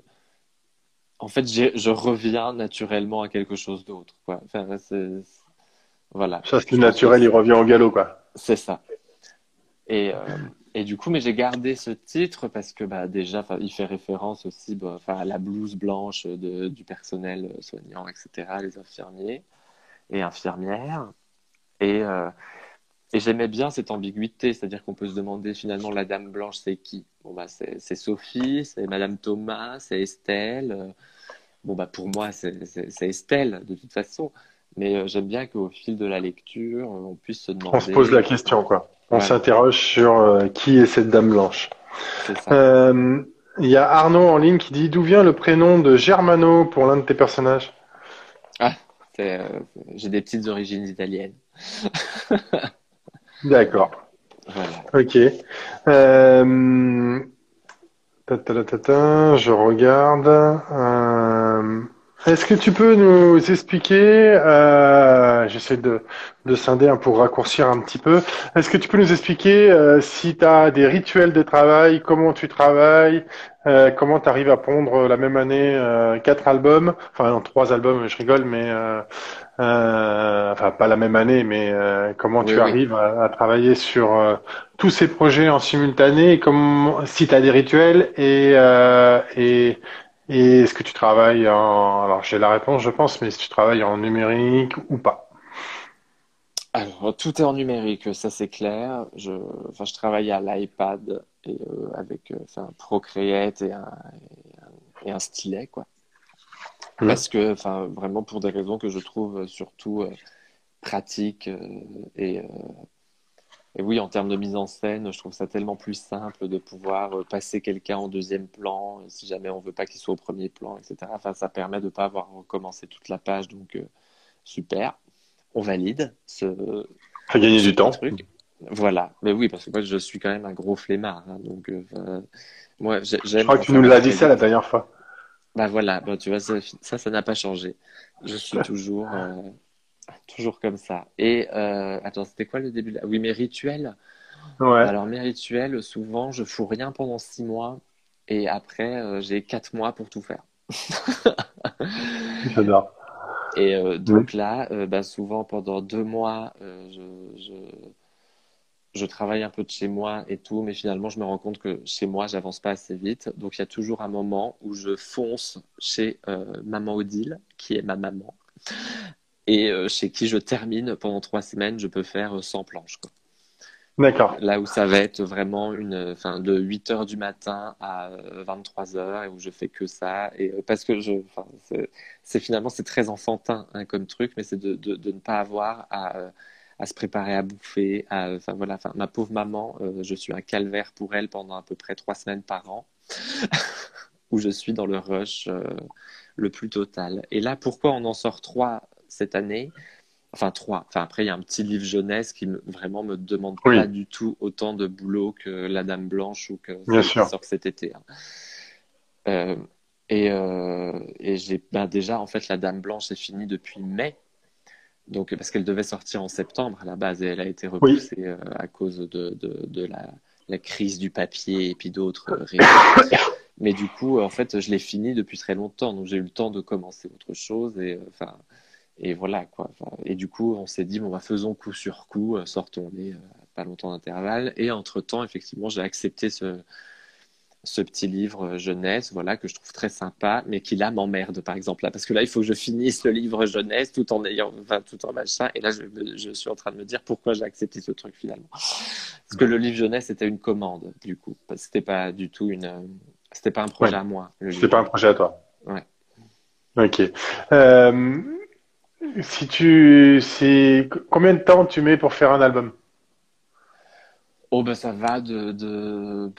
en fait, je reviens naturellement à quelque chose d'autre Enfin, voilà. Ça c'est naturel, il revient au galop quoi. C'est ça. Et euh, et du coup, mais j'ai gardé ce titre parce que bah, déjà, il fait référence aussi bah, à la blouse blanche de, du personnel soignant, etc., les infirmiers et infirmières. Et, euh, et j'aimais bien cette ambiguïté, c'est-à-dire qu'on peut se demander finalement la dame blanche, c'est qui? Bon, bah, c'est Sophie, c'est Madame Thomas, c'est Estelle. Bon, bah, pour moi, c'est Estelle, de toute façon. Mais euh, j'aime bien qu'au fil de la lecture, on puisse se demander. On se pose la question, quoi. On s'interroge sur euh, qui est cette dame blanche. Euh, il y a Arnaud en ligne qui dit d'où vient le prénom de Germano pour l'un de tes personnages? Ah, j'ai des petites origines italiennes. D'accord. Voilà. Ok. Euh... Je regarde. Est-ce que tu peux nous expliquer, euh, j'essaie de, de scinder hein, pour raccourcir un petit peu, est-ce que tu peux nous expliquer euh, si tu as des rituels de travail, comment tu travailles, euh, comment tu arrives à pondre la même année euh, quatre albums, enfin non, trois albums, je rigole, mais euh, euh, enfin pas la même année, mais comment tu arrives à, à, travailler sur tous ces projets en simultané, et comment, si tu as des rituels et, et et est-ce que tu travailles en... Alors j'ai la réponse, je pense, mais est-ce que tu travailles en numérique ou pas? Alors tout est en numérique, ça c'est clair. Je, enfin, je travaille à l'iPad et euh, avec euh, enfin, Procreate et un, et un, stylet, quoi. Mmh. Parce que, enfin, vraiment pour des raisons que je trouve surtout euh, pratiques et et oui, en termes de mise en scène, je trouve ça tellement plus simple de pouvoir euh, passer quelqu'un en deuxième plan, euh, si jamais on veut pas qu'il soit au premier plan, etc. Enfin, ça permet de ne pas avoir recommencé toute la page, donc euh, super. On valide ce. Ça gagner du temps. Truc. Voilà, mais oui, parce que moi je suis quand même un gros flemmard, hein, donc moi j'aime. Je crois que tu nous l'as dit ça la dernière fois. Bah voilà, bon, tu vois ça, ça n'a pas changé. Je suis toujours Toujours comme ça. Et euh, attends, c'était quoi le début là Oui, mes rituels. Ouais. Alors mes rituels, souvent, je fous rien pendant six mois et après, euh, j'ai quatre mois pour tout faire. J'adore. Et euh, donc là, bah, souvent pendant deux mois, je, je, je, travaille un peu de chez moi et tout, mais finalement, je me rends compte que chez moi, j'avance pas assez vite. Donc il y a toujours un moment où je fonce chez maman Odile, qui est ma maman et euh, chez qui je termine pendant trois semaines, je peux faire 100 euh, planches. D'accord. Là où ça va être vraiment une, enfin, de 8 heures du matin à 23 euh, heures et où je fais que ça. Et parce que je, enfin, c'est finalement, c'est très enfantin hein, comme truc, mais c'est de, de, de, ne pas avoir à, à se préparer à bouffer. À, voilà, ma pauvre maman, je suis un calvaire pour elle pendant à peu près trois semaines par an, où je suis dans le rush le plus total. Et là, pourquoi on en sort trois cette année. Enfin, trois. Enfin, après, il y a un petit livre jeunesse qui me, vraiment me demande pas du tout autant de boulot que La Dame Blanche ou que Bien sûr. sort cet été. Hein. Euh, et, euh, et j'ai ben déjà, en fait, La Dame Blanche est finie depuis mai. Donc, parce qu'elle devait sortir en septembre à la base et elle a été repoussée euh, à cause de, de, de la, la, crise du papier et puis d'autres raisons. Mais du coup, en fait, je l'ai fini depuis très longtemps. Donc, j'ai eu le temps de commencer autre chose. Et enfin, et voilà, quoi. et du coup, on s'est dit, bon, bah, faisons coup sur coup, euh, sortons-les, euh, pas longtemps d'intervalle. Et entre-temps, effectivement, j'ai accepté ce, ce petit livre euh, jeunesse, voilà, que je trouve très sympa, mais qui là m'emmerde, par exemple, là, parce que là, il faut que je finisse le livre jeunesse tout en ayant, enfin, tout en machin, et là, je, je suis en train de me dire pourquoi j'ai accepté ce truc finalement. Parce que le livre jeunesse était une commande, du coup, c'était pas du tout une, c'était pas un projet à moi. C'était pas un projet à toi. Ouais. Ok. Euh, si tu, c'est combien de temps tu mets pour faire un album? Oh ben ça va de, de...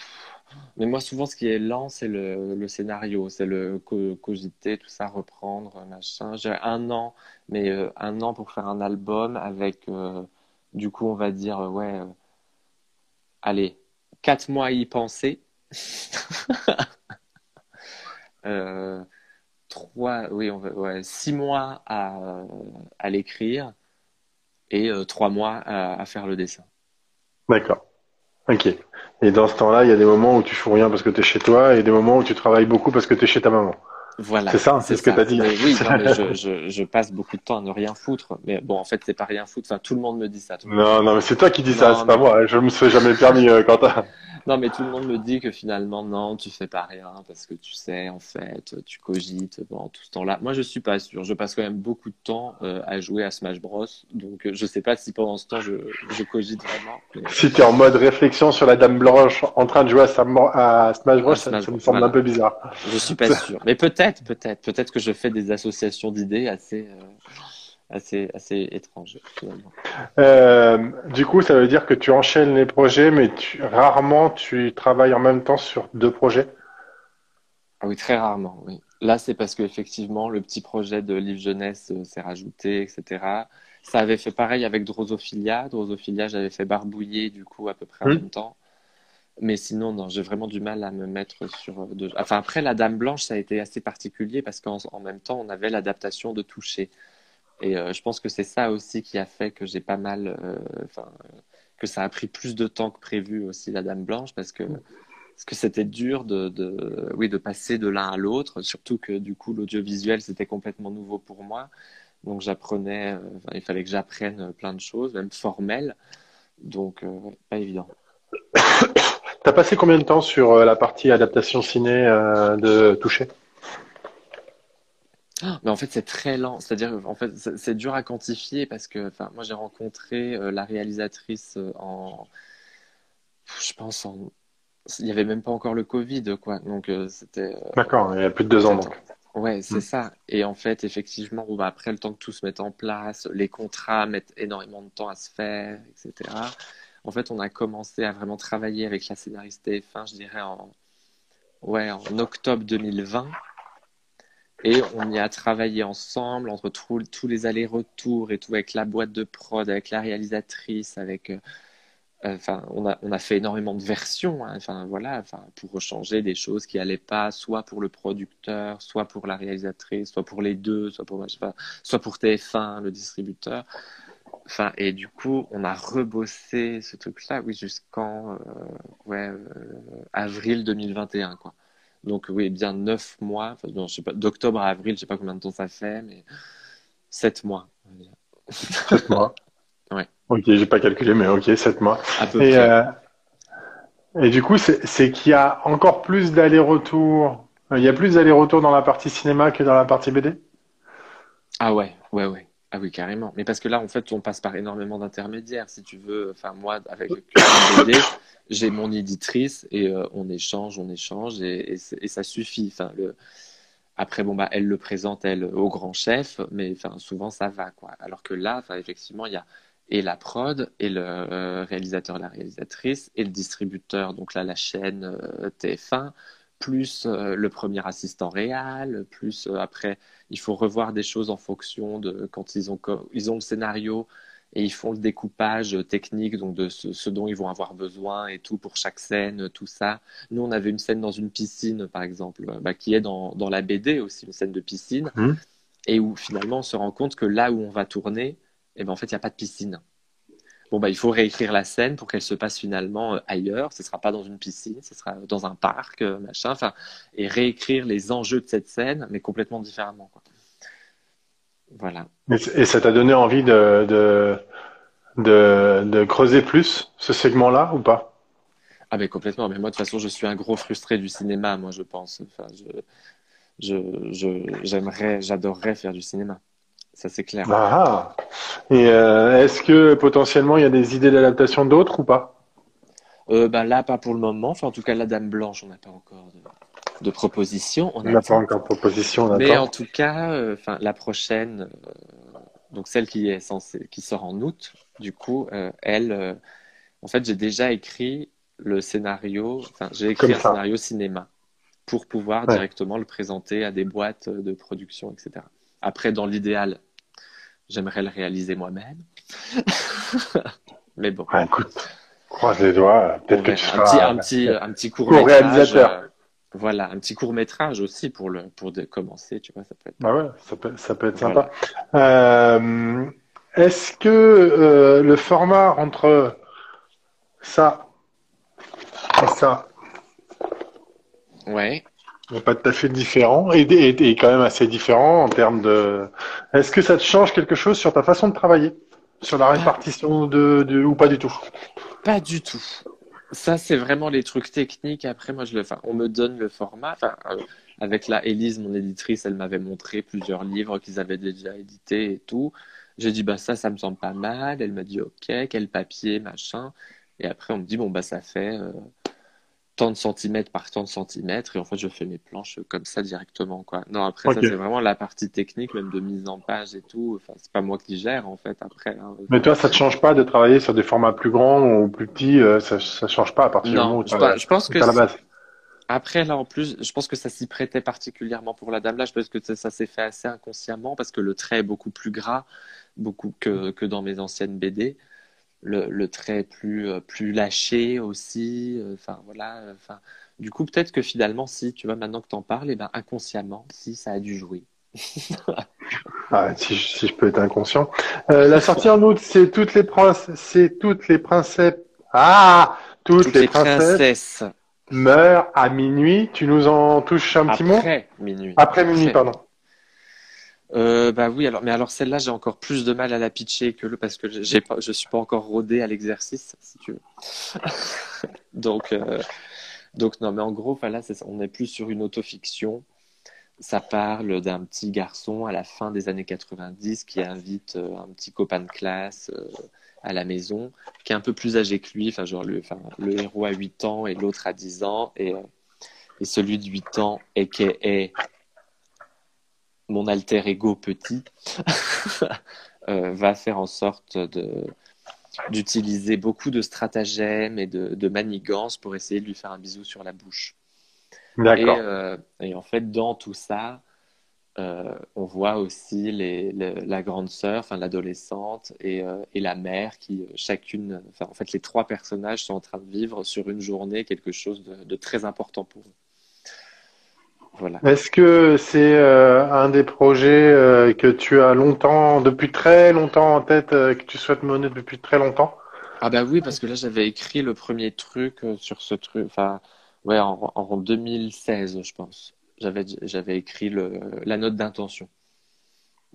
Mais moi souvent ce qui est lent c'est le, le scénario, c'est le cogiter, tout ça, reprendre, machin. J'ai un an, mais euh, un an pour faire un album avec, euh, du coup on va dire, euh, ouais, allez, quatre mois à y penser. euh, trois, oui, on ouais, six mois à, à l'écrire et euh, trois mois à, à, faire le dessin. D'accord. Ok. Et dans ce temps-là, il y a des moments où tu fous rien parce que tu es chez toi et des moments où tu travailles beaucoup parce que tu es chez ta maman. Voilà. C'est ça, c'est ce que tu as dit. oui, je, je, je, passe beaucoup de temps à ne rien foutre. Mais bon, en fait, c'est pas rien foutre. Enfin, tout le monde me dit ça. non, non, mais c'est toi qui dis ça, c'est pas moi. Je me suis jamais permis, euh, Quentin. Non, mais tout le monde me dit que finalement, non, tu fais pas rien parce que tu sais, en fait, tu cogites pendant tout ce temps-là. Moi, je suis pas sûr. Je passe quand même beaucoup de temps euh, à jouer à Smash Bros. Donc, euh, je sais pas si pendant ce temps, je, je cogite vraiment. Si tu es en mode réflexion sur la Dame Blanche en train de jouer à, Smash Bros, ça, me semble un peu bizarre. Je suis pas sûr. Mais peut-être, peut-être, peut-être que je fais des associations d'idées assez. Euh assez, assez étrange finalement. Euh, du coup, ça veut dire que tu enchaînes les projets, mais tu, rarement tu travailles en même temps sur deux projets? Ah oui, très rarement, oui. Là, c'est parce qu'effectivement, le petit projet de livre jeunesse euh, s'est rajouté, etc. Ça avait fait pareil avec Drosophilia. Drosophilia, j'avais fait Barbouiller, du coup, à peu près en même temps. Mais sinon, non, j'ai vraiment du mal à me mettre sur. Euh, de... Enfin, après, la Dame Blanche, ça a été assez particulier parce qu'en même temps, on avait l'adaptation de Toucher. Et euh, je pense que c'est ça aussi qui a fait que j'ai pas mal. Enfin, que ça a pris plus de temps que prévu aussi, la Dame Blanche, parce que parce que c'était dur de, de, oui, de passer de l'un à l'autre, surtout que du coup l'audiovisuel c'était complètement nouveau pour moi. Donc j'apprenais, euh, il fallait que j'apprenne plein de choses, même formelles. Donc euh, pas évident. T'as passé combien de temps sur euh, la partie adaptation ciné de Toucher? mais en fait, c'est très lent. C'est-à-dire, en fait, c'est dur à quantifier parce que, enfin, moi, j'ai rencontré la réalisatrice en, je pense, en il n'y avait même pas encore le Covid, quoi. Donc, euh, c'était. Euh, D'accord, il y a plus de deux ans, donc. Ouais, c'est hmm. ça. Et en fait, effectivement, bon, bah, après le temps que tout se mette en place, les contrats mettent énormément de temps à se faire, etc. En fait, on a commencé à vraiment travailler avec la scénariste TF1, je dirais, en, ouais, en octobre 2020. Et on y a travaillé ensemble entre tous les allers-retours et tout, avec la boîte de prod, avec la réalisatrice, avec euh, Enfin, on a, on a fait énormément de versions, hein. voilà, enfin pour changer des choses qui allaient pas, soit pour le producteur, soit pour la réalisatrice, soit pour les deux, soit pour, soit pour TF1, le distributeur. Enfin, et du coup, on a rebossé ce truc-là, oui, jusqu'en euh, euh, avril 2021, quoi. Donc oui, bien neuf mois, enfin, non, je sais pas, d'octobre à avril, je sais pas combien de temps ça fait, mais sept mois. Sept mois. ouais. Ok, j'ai pas calculé, mais ok, 7 mois. et, euh, et du coup, c'est qu'il y a encore plus d'allers-retours. Il y a plus d'allers-retours dans la partie cinéma que dans la partie BD Ah ouais, ouais, ouais. Ah oui, carrément. Mais parce que là, en fait, on passe par énormément d'intermédiaires. Si tu veux, enfin, moi, avec j'ai mon éditrice et euh, on échange, on échange et, et, ça suffit. Enfin, le... Après, bon, bah, elle le présente, elle, au grand chef, mais enfin, souvent, ça va, quoi. Alors que là, enfin, effectivement, il y a et la prod, et le euh, réalisateur, la réalisatrice, et le distributeur, donc là la chaîne euh, TF1, plus euh, le premier assistant réel, plus après il faut revoir des choses en fonction de quand ils ont, ils ont le scénario et ils font le découpage technique donc de ce, dont ils vont avoir besoin et tout pour chaque scène, tout ça. Nous on avait une scène dans une piscine par exemple, bah, qui est dans, dans, la BD aussi, une scène de piscine, mmh. et où finalement on se rend compte que là où on va tourner, eh ben en fait, il n'y a pas de piscine. Bon, bah, il faut réécrire la scène pour qu'elle se passe finalement euh, ailleurs. Ce ne sera pas dans une piscine, ce sera dans un parc, euh, machin. Enfin, et réécrire les enjeux de cette scène, mais complètement différemment. Quoi. Voilà. Et ça t'a donné envie de, de, de, de creuser plus ce segment-là ou pas? Ah, mais complètement. Mais moi, de toute façon, je suis un gros frustré du cinéma, moi, je pense. Enfin, je, je, j'aimerais, j'adorerais faire du cinéma ça c'est clair. Ah, et euh, est-ce que potentiellement il y a des idées d'adaptation d'autres ou pas? Euh, ben Là, pas pour le moment. Enfin, en tout cas, la Dame Blanche, on n'a pas encore de, de proposition. On n'a pas encore de proposition, Mais en tout cas, euh, la prochaine, donc celle qui est censée, qui sort en août, du coup, elle, en fait, j'ai déjà écrit le scénario. Enfin, j'ai écrit un scénario cinéma pour pouvoir directement le présenter à des boîtes de production, etc. Après, dans l'idéal, J'aimerais le réaliser moi-même. Mais bon. Ah, écoute, croise les doigts. Peut-être que tu un, petit, un, petit, un petit court métrage. réalisateur. Euh, voilà, un petit court métrage aussi pour le pour commencer, tu vois, ça peut être. Bah ouais, ça peut, ça peut être sympa. Euh, Est-ce que euh, le format entre ça et ça, ouais, pas tout à fait différent et, et, quand même assez différent en termes de. Est-ce que ça te change quelque chose sur ta façon de travailler, sur la répartition de, de ou pas du tout? Pas du tout. Ça, c'est vraiment les trucs techniques. Après, moi, je le, enfin, on me donne le format. Enfin, euh, avec la Élise, mon éditrice, elle m'avait montré plusieurs livres qu'ils avaient déjà édités et tout. J'ai dit, bah, ça, ça me semble pas mal. Elle m'a dit, OK, quel papier, machin. Et après, on me dit, bon, bah, ça fait euh, tant de centimètres par tant de centimètres et en fait je fais mes planches comme ça directement quoi. Non après ça c'est vraiment la partie technique même de mise en page et tout. Enfin c'est pas moi qui gère en fait après. Hein. Mais toi ça te change pas de travailler sur des formats plus grands ou plus petits, euh, ça ça change pas à partir du moment où tu je, je pense que la base? après, là, en plus, je pense que ça s'y prêtait particulièrement pour la dame là. Je pense que ça, ça s'est fait assez inconsciemment parce que le trait est beaucoup plus gras, beaucoup que, que dans mes anciennes BD. Le, le trait plus, euh, plus lâché aussi. euh, Enfin, voilà. Enfin, du coup, peut-être que finalement, si, tu vois, maintenant que t'en parles, eh ben, inconsciemment, si, ça a dû jouer. Ah, si, je- si je peux être inconscient. Euh, la sortie en août, c'est toutes les princes, c'est toutes les princesses. Ah, toutes, Toutes les, les princesses princesses, meurent à minuit. Tu nous en touches un petit mot? après minuit. Après minuit, pardon. Euh, bah oui, alors, mais alors celle-là, j'ai encore plus de mal à la pitcher que le parce que j'ai pas, je suis pas encore rodé à l'exercice, si tu veux. Donc, euh, donc non, mais en gros, voilà, on est plus sur une autofiction. Ça parle d'un petit garçon à la fin des années 90 qui invite euh, un petit copain de classe euh, à la maison, qui est un peu plus âgé que lui. Enfin, genre le, héros a 8 ans et l'autre a 10 ans. Et, et celui de 8 ans, a.k.a. mon alter ego petit, euh, va faire en sorte de d'utiliser beaucoup de stratagèmes et de, de manigances pour essayer de lui faire un bisou sur la bouche. Et, D'accord. euh, et en fait, dans tout ça, euh, on voit aussi les, les- la grande sœur, enfin l'adolescente, et, euh, et la mère qui, euh, chacune, en fait, les trois personnages sont en train de vivre sur une journée quelque chose de, de très important pour eux. Voilà. Est-ce que c'est euh, un des projets euh, que tu as longtemps, depuis très longtemps en tête, euh, que tu souhaites mener depuis très longtemps? Ah bah oui, parce que là, j'avais écrit le premier truc sur ce truc, enfin, ouais, en, en 2016, je pense. J'avais, j'avais écrit le, la note d'intention.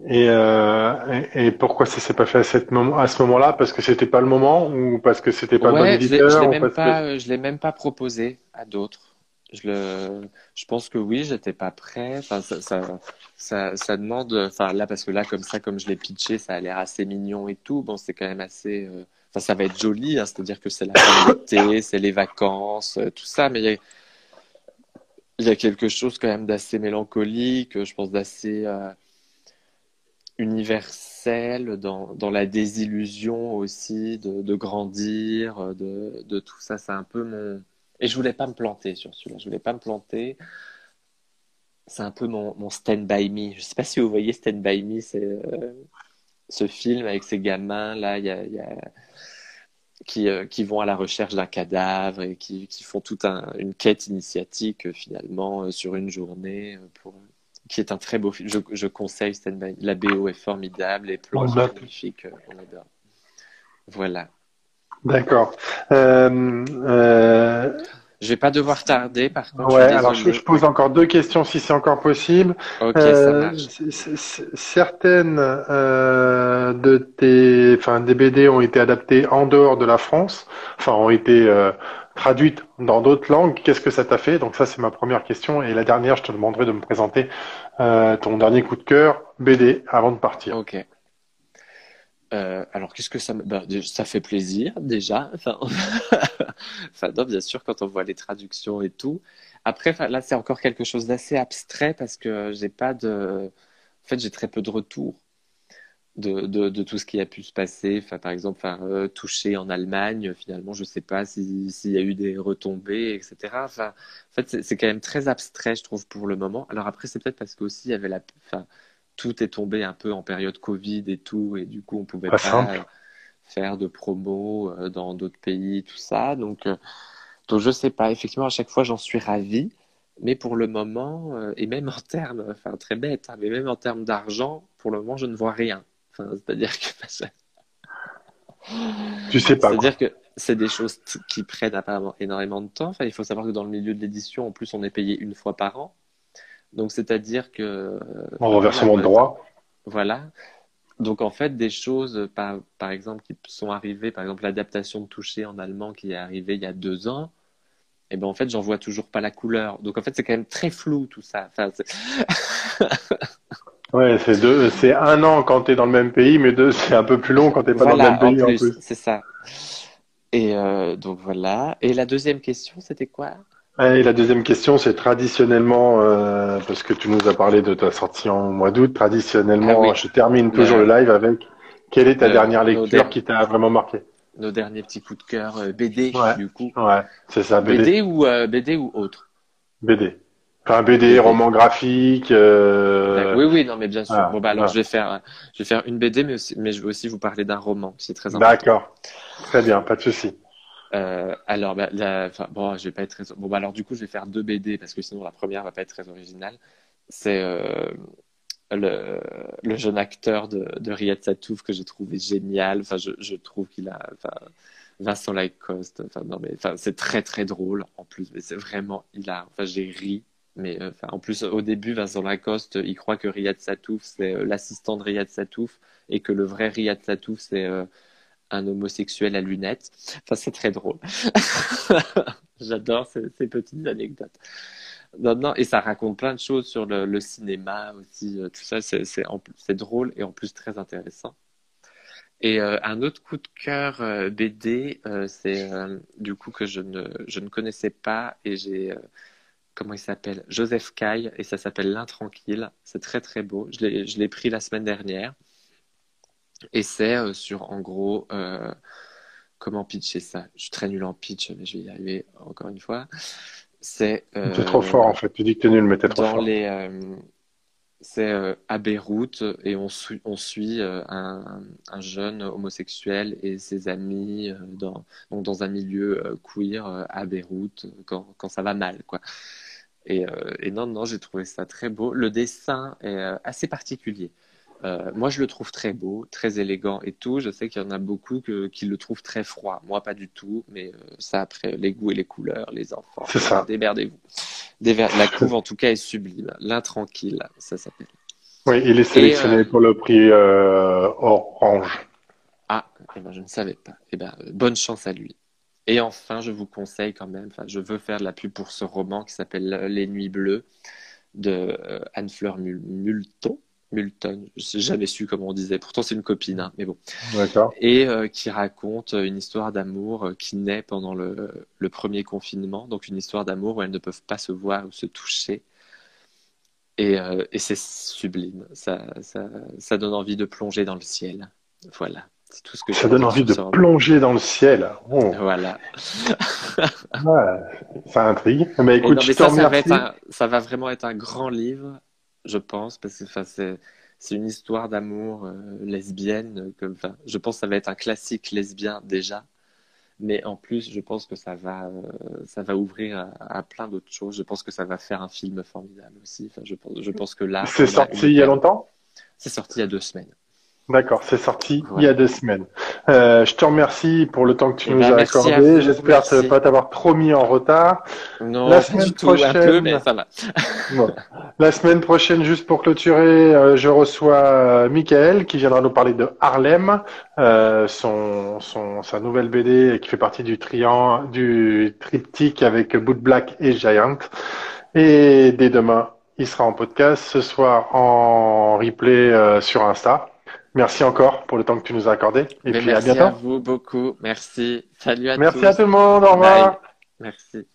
Et, euh, et, et pourquoi ça s'est pas fait à, cette moment, à ce moment-là? Parce que c'était pas le moment ou parce que c'était pas le bon Ouais, je l'ai, je éditeur même que... je l'ai même pas proposé à d'autres. Je le, je pense que oui, j'étais pas prêt. Enfin, ça, ça, demande, enfin là, parce que là, comme ça, comme je l'ai pitché, ça a l'air assez mignon et tout. Bon, c'est quand même assez, euh, enfin, ça va être joli, hein, c'est-à-dire que c'est la l'été, c'est les vacances, euh, tout ça, mais il y a, il y a quelque chose quand même d'assez mélancolique, je pense d'assez euh, universel dans, dans la désillusion aussi de, de grandir, de, de tout ça. C'est un peu mon. Et je voulais pas me planter sur celui-là. Je voulais pas me planter. C'est un peu mon, mon Stand By Me. Je sais pas si vous voyez Stand By Me, c'est euh, ce film avec ces gamins là, il y a, il y a- qui, euh, qui vont à la recherche d'un cadavre et qui, qui font toute un- une quête initiatique euh, finalement euh, sur une journée pour qui est un très beau film. Je, je conseille Stand By Me. La BO est formidable, les plans On sont magnifiques, on adore. Voilà. D'accord. Euh, euh, Je vais pas devoir tarder, par contre. ouais, je alors je, pose encore deux questions si c'est encore possible. Ok, ça Euh, marche. c- c- c- certaines euh, de tes, enfin, des BD ont été adaptées en dehors de la France, enfin, ont été euh, traduites dans d'autres langues. Qu'est-ce que ça t'a fait? Donc ça, c'est ma première question. Et la dernière, je te demanderai de me présenter euh, ton dernier coup de cœur BD avant de partir. Ok. Euh, alors, qu'est-ce que ça me... dé- ça fait plaisir, déjà. Enfin, bien sûr, quand on voit les traductions et tout. Après, là, c'est encore quelque chose d'assez abstrait parce que j'ai pas de... En fait, j'ai très peu de retours de, de, tout ce qui a pu se passer. Enfin, par exemple, euh, touché en Allemagne, finalement, je sais pas si, s'il y a eu des retombées, etc. Enfin, en fait, c'est quand même très abstrait, je trouve, pour le moment. Alors après, c'est peut-être parce qu'aussi, il y avait la... tout est tombé un peu en période Covid et tout, et du coup, on pouvait Pas euh, faire de promos euh, dans d'autres pays, tout ça. Donc, euh, donc je sais pas. Effectivement, à chaque fois, j'en suis ravi. Mais pour le moment, et même en termes, enfin très bête, hein, mais même en termes d'argent, pour le moment, je ne vois rien. Enfin, c'est-à-dire que, Tu sais pas. c'est-à-dire que c'est des choses qui prennent apparemment énormément de temps. Enfin, il faut savoir que dans le milieu de l'édition, en plus, on est payé une fois par an. Donc, c'est-à-dire que, euh, En reversement de voilà, droit. voilà. Donc en fait, des choses, par, par exemple, qui sont arrivées, par exemple l'adaptation de Touché en allemand qui est arrivée il y a deux ans, et ben en fait, j'en vois toujours pas la couleur. Donc en fait, c'est quand même très flou tout ça. Enfin, c'est- Ouais, c'est deux, c'est un an quand t'es dans le même pays, mais deux, c'est un peu plus long quand t'es pas voilà, dans le même pays en en plus, plus. c'est ça. Et euh, donc voilà. Et la deuxième question, c'était quoi? Et la deuxième question, c'est traditionnellement, euh, parce que tu nous as parlé de ta sortie en mois d'août, traditionnellement, Ah oui. je termine toujours Le- le live avec quelle est ta le- dernière lecture qui t'a vraiment marqué? Nos derniers petits coups de cœur euh, BD, Ouais. du coup. Ouais, c'est ça, BD. BD ou euh, BD ou autre? BD. Enfin, BD, roman graphique. Euh... Oui, oui, non, mais bien sûr. Ah, bon, bah alors, ah. je vais faire, je vais faire une BD, mais aussi, mais je vais aussi vous parler d'un roman, c'est très important. D'accord. Très bien, pas de souci. Euh, alors, bah, bon, je vais pas être très, bon, bah, alors, du coup, je vais faire deux BD parce que sinon, la première va pas être très originale. C'est euh, le, jeune acteur de, Riyad Satouf que j'ai trouvé génial. Enfin, je, trouve qu'il a, Vincent Lacoste. Enfin, non, mais, c'est très, très drôle en plus. Mais c'est vraiment hilar. Enfin, j'ai ri. Mais euh, en plus, au début, Vincent Lacoste, il croit que Riyad Satouf, c'est l'assistant de Riyad Satouf et que le vrai Riyad Satouf, c'est un homosexuel à lunettes. Enfin, c'est très drôle. J'adore ces, petites anecdotes. Non, non, et ça raconte plein de choses sur le, cinéma aussi, euh, tout ça, c'est drôle et en plus très intéressant. Et euh, un autre coup de cœur euh, BD, c'est du coup que je ne, je ne connaissais pas et j'ai, comment il s'appelle? Joseph Caille et ça s'appelle L'Intranquille. C'est très très beau. Je l'ai pris la semaine dernière et c'est euh, sur en gros euh, comment pitcher ça. Je suis très nul en pitch, mais je vais y arriver encore une fois. C'est T'es trop euh, fort en fait. Tu dis que t'es nul, mais t'es trop dans fort. les, euh, c'est euh, à Beyrouth et on, suit- on suit euh, un, un jeune homosexuel et ses amis euh, dans, donc dans un milieu euh, queer euh, à Beyrouth euh, quand, quand ça va mal, quoi. Et, euh, et non, non, j'ai trouvé ça très beau. Le dessin est euh, assez particulier. Euh, moi, je le trouve très beau, très élégant et tout. Je sais qu'il y en a beaucoup que- qui le trouvent très froid. Moi, pas du tout, mais euh, ça, après, les goûts et les couleurs, les enfants, C'est ça. démerdez-vous. Déver- La couve, en tout cas, est sublime. L'intranquille, ça s'appelle. Oui, il est sélectionné euh, pour le prix Orange. Ah, eh ben, je ne savais pas. Eh ben, bonne chance à lui. Et enfin, je vous conseille quand même, je veux faire de la pub pour ce roman qui s'appelle Les Nuits Bleues de Anne-Fleur Mul- Multon. Multon, je n'ai jamais su comment on disait. Pourtant, c'est une copine, hein, mais bon. D'accord. Et euh, qui raconte une histoire d'amour euh, qui naît pendant le, le premier confinement. Donc, une histoire d'amour où elles ne peuvent pas se voir ou se toucher. Et, euh, et c'est sublime. Ça, ça, ça donne envie de plonger dans le ciel. Voilà. C'est tout ce que Ça donne envie de plonger dans le ciel. Oh, Voilà. ouais, ça intrigue. Mais Et écoute, non, je mais ça, ça va un- ça va vraiment être un grand livre, je pense, parce que enfin, c'est, c'est une histoire d'amour euh, lesbienne. euh, Que, enfin, je pense que ça va être un classique lesbien déjà. Mais en plus, je pense que ça va, euh, ça va ouvrir à, à plein d'autres choses. Je pense que ça va faire un film formidable aussi. Enfin, je pense, je pense que là, C'est sorti une il y a longtemps? C'est sorti il y a deux semaines. D'accord, c'est sorti il y a deux semaines. Euh, je te remercie pour le temps que tu Eh nous ben, as accordé. J'espère ne pas t'avoir trop mis en retard. Non, La semaine du tout, un peu, prochaine- mais ça va. Bon. La semaine prochaine, juste pour clôturer, euh, je reçois euh, Michael qui viendra nous parler de Harlem, euh, son, son, sa nouvelle BD qui fait partie du triangle, du triptyque avec Boot Black et Giant. Et dès demain, il sera en podcast. Ce soir, en replay sur Insta. Merci encore pour le temps que tu nous as accordé. Et Mais puis à merci bientôt. à vous beaucoup. Merci. Salut à Merci tous. à tout le monde. Au revoir. Bye. Merci.